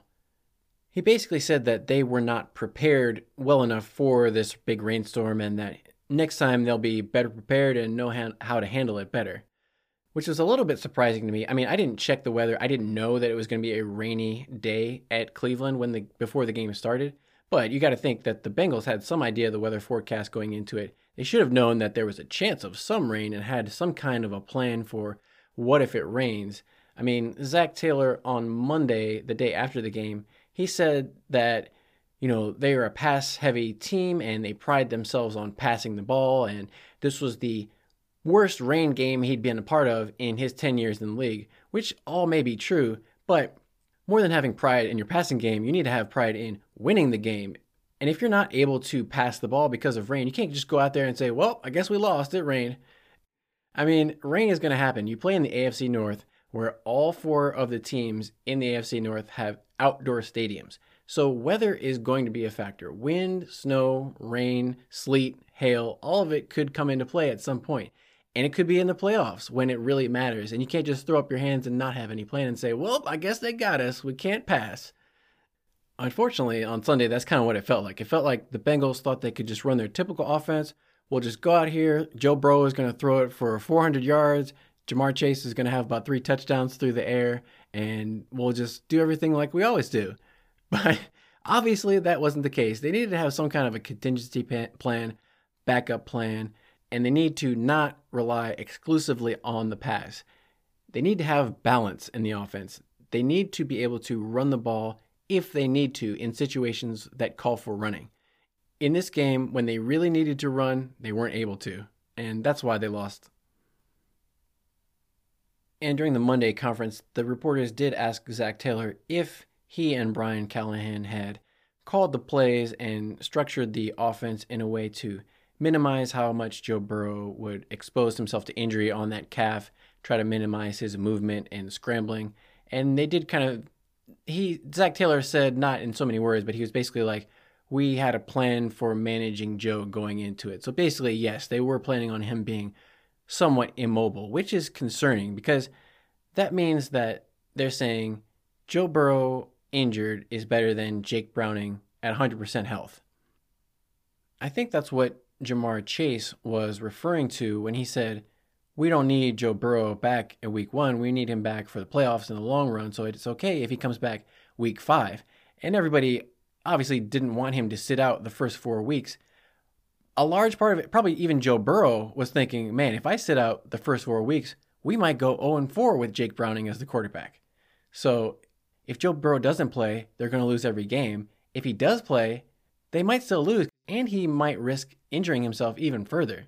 Speaker 1: he basically said that they were not prepared well enough for this big rainstorm and that next time they'll be better prepared and know how to handle it better which was a little bit surprising to me. I mean, I didn't check the weather. I didn't know that it was going to be a rainy day at Cleveland when the before the game started. But you got to think that the Bengals had some idea of the weather forecast going into it. They should have known that there was a chance of some rain and had some kind of a plan for what if it rains. I mean, Zac Taylor on Monday, the day after the game, he said that you know they are a pass heavy team and they pride themselves on passing the ball and this was the worst rain game he'd been a part of in his 10 years in the league, which all may be true, but more than having pride in your passing game, you need to have pride in winning the game. And if you're not able to pass the ball because of rain, you can't just go out there and say, well, I guess we lost, it rained. I mean, rain is going to happen. You play in the AFC North, where all four of the teams in the AFC North have outdoor stadiums. So weather is going to be a factor. Wind, snow, rain, sleet, hail, all of it could come into play at some point. And it could be in the playoffs when it really matters. And you can't just throw up your hands and not have any plan and say, well, I guess they got us. We can't pass. Unfortunately, on Sunday, that's kind of what it felt like. It felt like the Bengals thought they could just run their typical offense. We'll just go out here. Joe Burrow is going to throw it for 400 yards. Ja'Marr Chase is going to have about three touchdowns through the air, and we'll just do everything like we always do. But obviously, that wasn't the case. They needed to have some kind of a contingency plan, backup plan, and they need to not rely exclusively on the pass. They need to have balance in the offense. They need to be able to run the ball if they need to in situations that call for running. In this game, when they really needed to run, they weren't able to, and that's why they lost. And during the Monday conference, the reporters did ask Zac Taylor if he and Brian Callahan had called the plays and structured the offense in a way to minimize how much Joe Burrow would expose himself to injury on that calf, try to minimize his movement and scrambling. And they did kind of he Zac Taylor said not in so many words, but he was basically like, we had a plan for managing Joe going into it. So basically, yes, they were planning on him being somewhat immobile, which is concerning because that means that they're saying Joe Burrow injured is better than Jake Browning at 100% health. I think that's what Ja'Marr Chase was referring to when he said, We don't need Joe Burrow back in week one. We need him back for the playoffs in the long run. So it's okay if he comes back week five. And everybody obviously didn't want him to sit out the first four weeks. A large part of it, probably even Joe Burrow, was thinking, Man, if I sit out the first four weeks, we might go 0 4 with Jake Browning as the quarterback. So if Joe Burrow doesn't play, they're going to lose every game. If he does play, they might still lose, and he might risk injuring himself even further.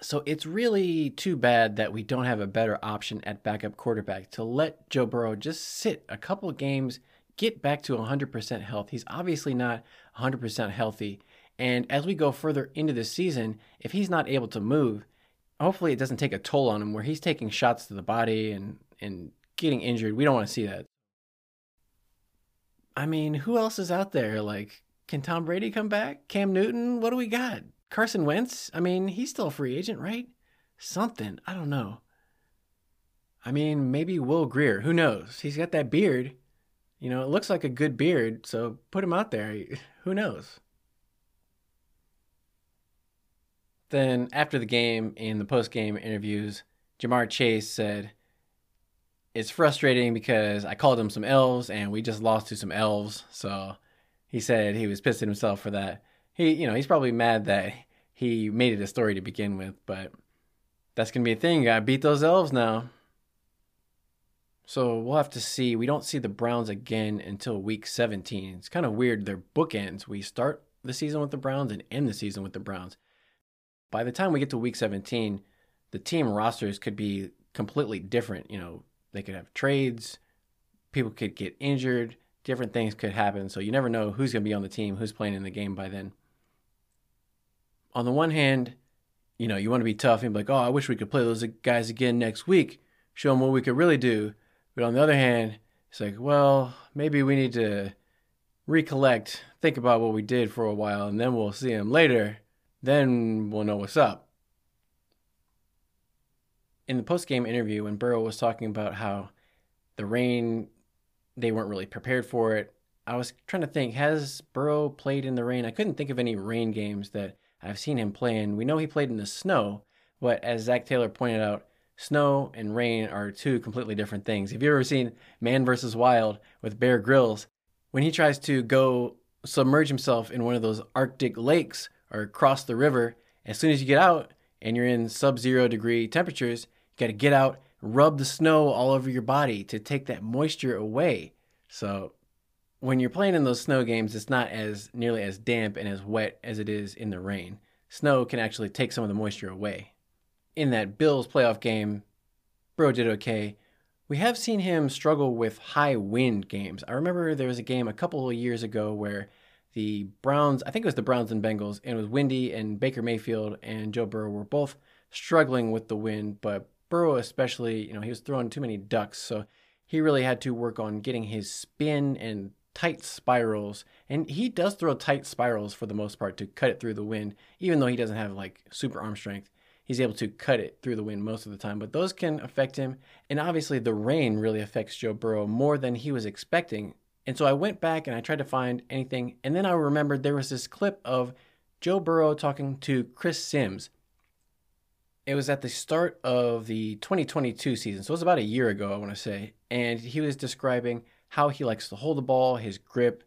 Speaker 1: So it's really too bad that we don't have a better option at backup quarterback to let Joe Burrow just sit a couple games, get back to 100% health. He's obviously not 100% healthy. And as we go further into this season, if he's not able to move, hopefully it doesn't take a toll on him where he's taking shots to the body and and getting injured. We don't want to see that. I mean, who else is out there? Like, can Tom Brady come back? Cam Newton? What do we got? Carson Wentz? I mean, he's still a free agent, right? Something. I don't know. I mean, maybe Will Grier. Who knows? He's got that beard. You know, it looks like a good beard, so put him out there. Who knows? Then after the game in the post game interviews, Ja'Marr Chase said, It's frustrating because I called him some elves and we just lost to some elves. So he said he was pissed at himself for that. He, you know, he's probably mad that he made it a story to begin with, but that's going to be a thing. You got to beat those elves now. So we'll have to see. We don't see the Browns again until week 17. It's kind of weird. They're bookends. We start the season with the Browns and end the season with the Browns by the time we get to week 17, the team rosters could be completely different. You know, they could have trades, people could get injured, different things could happen. So you never know who's going to be on the team, who's playing in the game by then. On the one hand, you know, you want to be tough and be like, oh, I wish we could play those guys again next week, show them what we could really do. But on the other hand, it's like, well, maybe we need to recollect, think about what we did for a while, and then we'll see them later then we'll know what's up. In the post game interview, when Burrow was talking about how the rain, they weren't really prepared for it, I was trying to think, has Burrow played in the rain? I couldn't think of any rain games that I've seen him play in. We know he played in the snow, but as Zac Taylor pointed out, snow and rain are two completely different things. Have you ever seen Man vs. Wild with Bear Grylls? When he tries to go submerge himself in one of those Arctic lakes or cross the river, as soon as you get out and you're in sub zero degree temperatures, you got to get out, rub the snow all over your body to take that moisture away. So when you're playing in those snow games, it's not as nearly as damp and as wet as it is in the rain. Snow can actually take some of the moisture away. In that Bills playoff game, Bro did okay. We have seen him struggle with high wind games. I remember there was a game a couple of years ago where the Browns, I think it was the Browns and Bengals, and it was windy, and Baker Mayfield and Joe Burrow were both struggling with the wind, but Burrow especially, you know, he was throwing too many ducks, so he really had to work on getting his spin and tight spirals. And he does throw tight spirals for the most part to cut it through the wind, even though he doesn't have like super arm strength. He's able to cut it through the wind most of the time, but those can affect him. And obviously, the rain really affects Joe Burrow more than he was expecting and so I went back and I tried to find anything. And then I remembered there was this clip of Joe Burrow talking to Chris Simms. It was at the start of the 2022 season, so it was about a year ago, I want to say. And he was describing how he likes to hold the ball, his grip,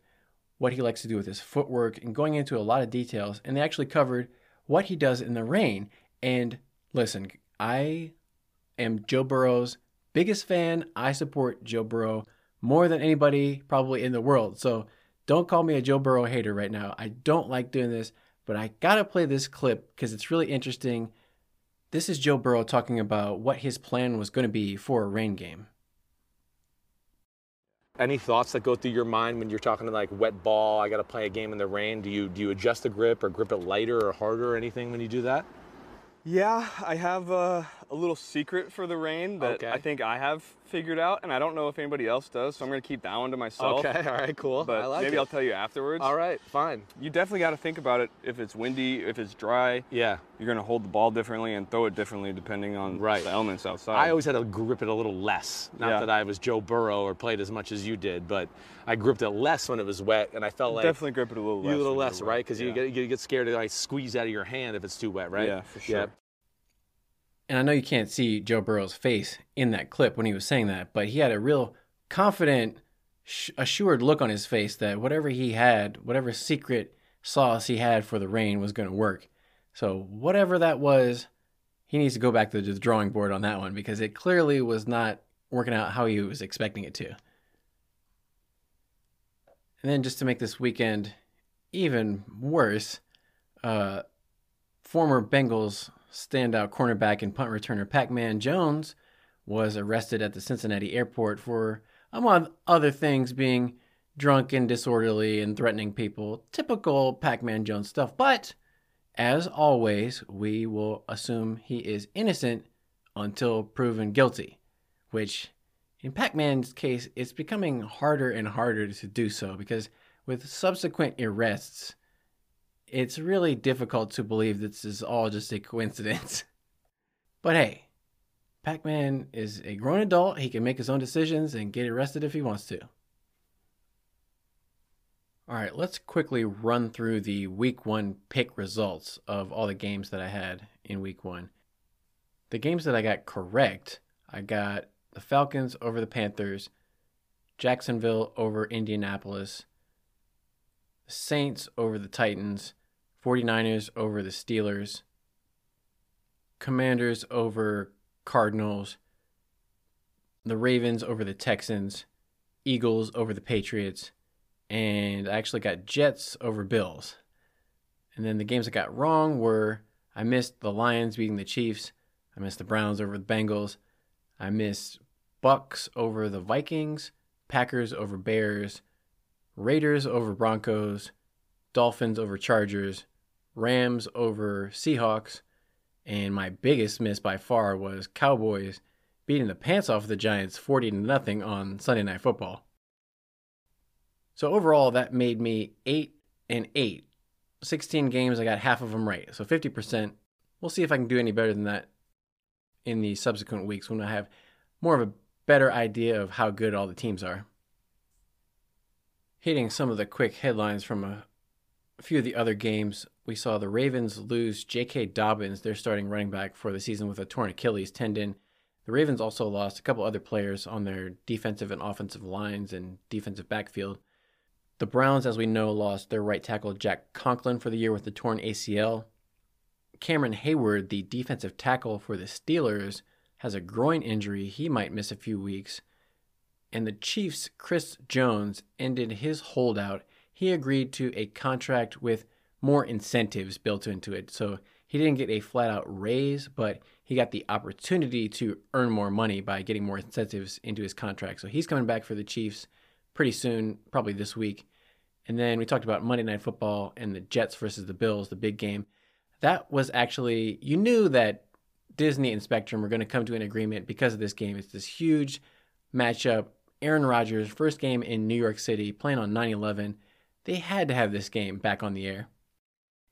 Speaker 1: what he likes to do with his footwork, and going into a lot of details. And they actually covered what he does in the rain. And listen, I am Joe Burrow's biggest fan. I support Joe Burrow more than anybody probably in the world. So don't call me a Joe Burrow hater right now. I don't like doing this, but I gotta play this clip because it's really interesting. This is Joe Burrow talking about what his plan was going to be for a rain game.
Speaker 2: Any thoughts that go through your mind when you're talking to like wet ball? I got to play a game in the rain. Do you do you adjust the grip or grip it lighter or harder or anything when you do that?
Speaker 3: Yeah, I have a, a little secret for the rain that
Speaker 2: Okay.
Speaker 3: I think I have figured out, and I don't know if anybody else does, so I'm gonna keep that one to myself.
Speaker 2: Okay, all right, cool.
Speaker 3: But
Speaker 2: I like
Speaker 3: maybe
Speaker 2: it.
Speaker 3: I'll tell you afterwards.
Speaker 2: All right, fine.
Speaker 3: You definitely got to think about it. If it's windy, if it's dry,
Speaker 2: Yeah.
Speaker 3: you're gonna hold the ball differently and throw it differently depending on
Speaker 2: Right.
Speaker 3: the elements outside.
Speaker 2: I always had to grip it a little less. Not
Speaker 3: Yeah.
Speaker 2: that I was Joe Burrow or played as much as you did, but I gripped it less when it was wet, and I felt like
Speaker 3: definitely grip it a little
Speaker 2: you
Speaker 3: less.
Speaker 2: a little less, right? Because you get you get scared to like squeeze out of your hand if it's too wet, right?
Speaker 3: Yeah, for sure.
Speaker 1: And I know you can't see Joe Burrow's face in that clip when he was saying that, but he had a real confident, assured look on his face that whatever he had, whatever secret sauce he had for the rain was going to work. So, whatever that was, he needs to go back to the drawing board on that one because it clearly was not working out how he was expecting it to. And then, just to make this weekend even worse, uh, former Bengals standout cornerback and punt returner Pac Man Jones was arrested at the Cincinnati airport for, among other things, being drunk and disorderly and threatening people. Typical Pac Man Jones stuff. But as always, we will assume he is innocent until proven guilty, which in Pac Man's case, it's becoming harder and harder to do so because with subsequent arrests, it's really difficult to believe this is all just a coincidence. But hey, Pac Man is a grown adult. He can make his own decisions and get arrested if he wants to. All right, let's quickly run through the week one pick results of all the games that I had in week one. The games that I got correct, I got the Falcons over the Panthers, Jacksonville over Indianapolis, Saints over the Titans, 49ers over the Steelers, Commanders over Cardinals, the Ravens over the Texans, Eagles over the Patriots, and I actually got Jets over Bills. And then the games I got wrong were I missed the Lions beating the Chiefs, I missed the Browns over the Bengals, I missed Bucks over the Vikings, Packers over Bears, Raiders over Broncos, Dolphins over Chargers, Rams over Seahawks, and my biggest miss by far was Cowboys beating the pants off the Giants 40 to nothing on Sunday Night Football. So overall that made me 8 and 8. 16 games I got half of them right. So 50%. We'll see if I can do any better than that in the subsequent weeks when I have more of a better idea of how good all the teams are. Hitting some of the quick headlines from a a few of the other games, we saw the Ravens lose J.K. Dobbins, their starting running back for the season, with a torn Achilles tendon. The Ravens also lost a couple other players on their defensive and offensive lines and defensive backfield. The Browns, as we know, lost their right tackle Jack Conklin for the year with the torn ACL. Cameron Heyward, the defensive tackle for the Steelers, has a groin injury. He might miss a few weeks. And the Chiefs' Chris Jones ended his holdout he agreed to a contract with more incentives built into it. So he didn't get a flat out raise, but he got the opportunity to earn more money by getting more incentives into his contract. So he's coming back for the Chiefs pretty soon, probably this week. And then we talked about Monday Night Football and the Jets versus the Bills, the big game. That was actually, you knew that Disney and Spectrum were going to come to an agreement because of this game. It's this huge matchup. Aaron Rodgers, first game in New York City, playing on 9 11 they had to have this game back on the air.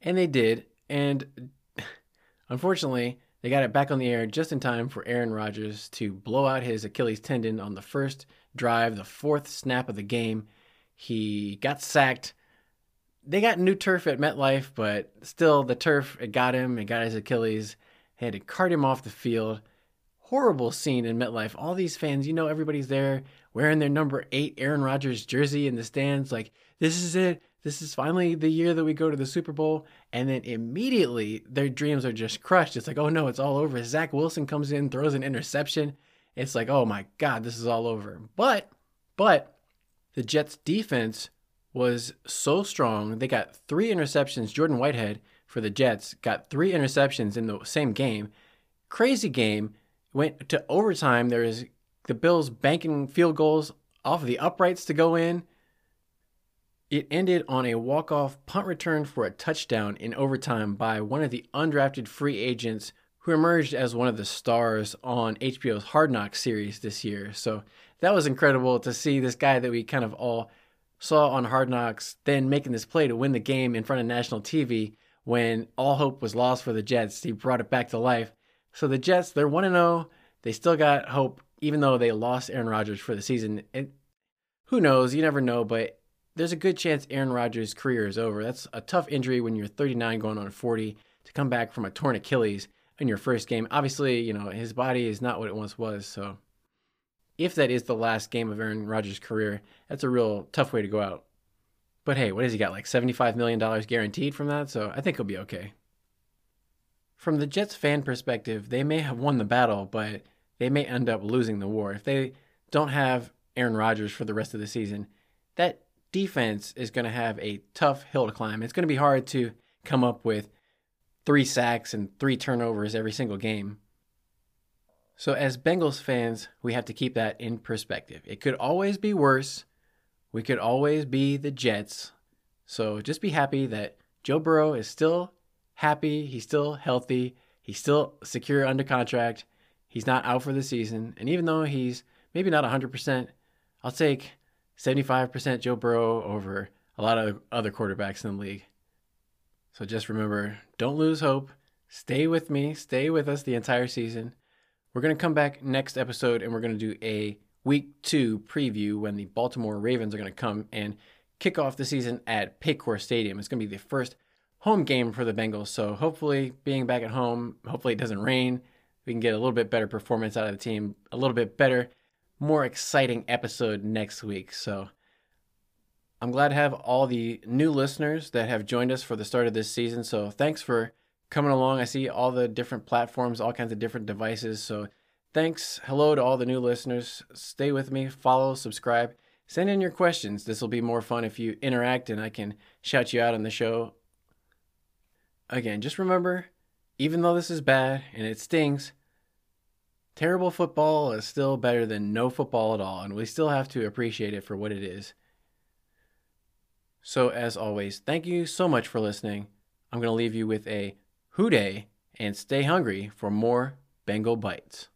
Speaker 1: And they did. And unfortunately, they got it back on the air just in time for Aaron Rodgers to blow out his Achilles tendon on the first drive, the fourth snap of the game. He got sacked. They got new turf at MetLife, but still, the turf, it got him, it got his Achilles. They had to cart him off the field. Horrible scene in MetLife. All these fans, you know, everybody's there wearing their number eight Aaron Rodgers jersey in the stands. Like, this is it. This is finally the year that we go to the Super Bowl. And then immediately their dreams are just crushed. It's like, oh no, it's all over. Zach Wilson comes in, throws an interception. It's like, oh my God, this is all over. But, but the Jets defense was so strong. They got three interceptions. Jordan Whitehead for the Jets got three interceptions in the same game. Crazy game. Went to overtime. There is the Bills banking field goals off of the uprights to go in. It ended on a walk-off punt return for a touchdown in overtime by one of the undrafted free agents who emerged as one of the stars on HBO's Hard Knocks series this year. So that was incredible to see this guy that we kind of all saw on Hard Knocks then making this play to win the game in front of national TV when all hope was lost for the Jets. He brought it back to life. So the Jets, they're 1 0. They still got hope, even though they lost Aaron Rodgers for the season. It, who knows? You never know, but there's a good chance Aaron Rodgers' career is over. That's a tough injury when you're 39 going on 40 to come back from a torn Achilles in your first game. Obviously, you know, his body is not what it once was. So if that is the last game of Aaron Rodgers' career, that's a real tough way to go out. But hey, what has he got? Like $75 million guaranteed from that? So I think he'll be okay. From the Jets fan perspective, they may have won the battle, but they may end up losing the war. If they don't have Aaron Rodgers for the rest of the season, that defense is going to have a tough hill to climb. It's going to be hard to come up with three sacks and three turnovers every single game. So, as Bengals fans, we have to keep that in perspective. It could always be worse. We could always be the Jets. So, just be happy that Joe Burrow is still happy. He's still healthy. He's still secure under contract. He's not out for the season. And even though he's maybe not 100%, I'll take 75% Joe Burrow over a lot of other quarterbacks in the league. So just remember don't lose hope. Stay with me. Stay with us the entire season. We're going to come back next episode and we're going to do a week two preview when the Baltimore Ravens are going to come and kick off the season at Paycor Stadium. It's going to be the first home game for the Bengals. So hopefully, being back at home, hopefully it doesn't rain. We can get a little bit better performance out of the team, a little bit better more exciting episode next week. So I'm glad to have all the new listeners that have joined us for the start of this season. So thanks for coming along. I see all the different platforms, all kinds of different devices. So thanks. Hello to all the new listeners. Stay with me, follow, subscribe, send in your questions. This will be more fun if you interact and I can shout you out on the show. Again, just remember, even though this is bad and it stings, terrible football is still better than no football at all, and we still have to appreciate it for what it is. So, as always, thank you so much for listening. I'm going to leave you with a Who Dey and stay hungry for more Bengal Bites.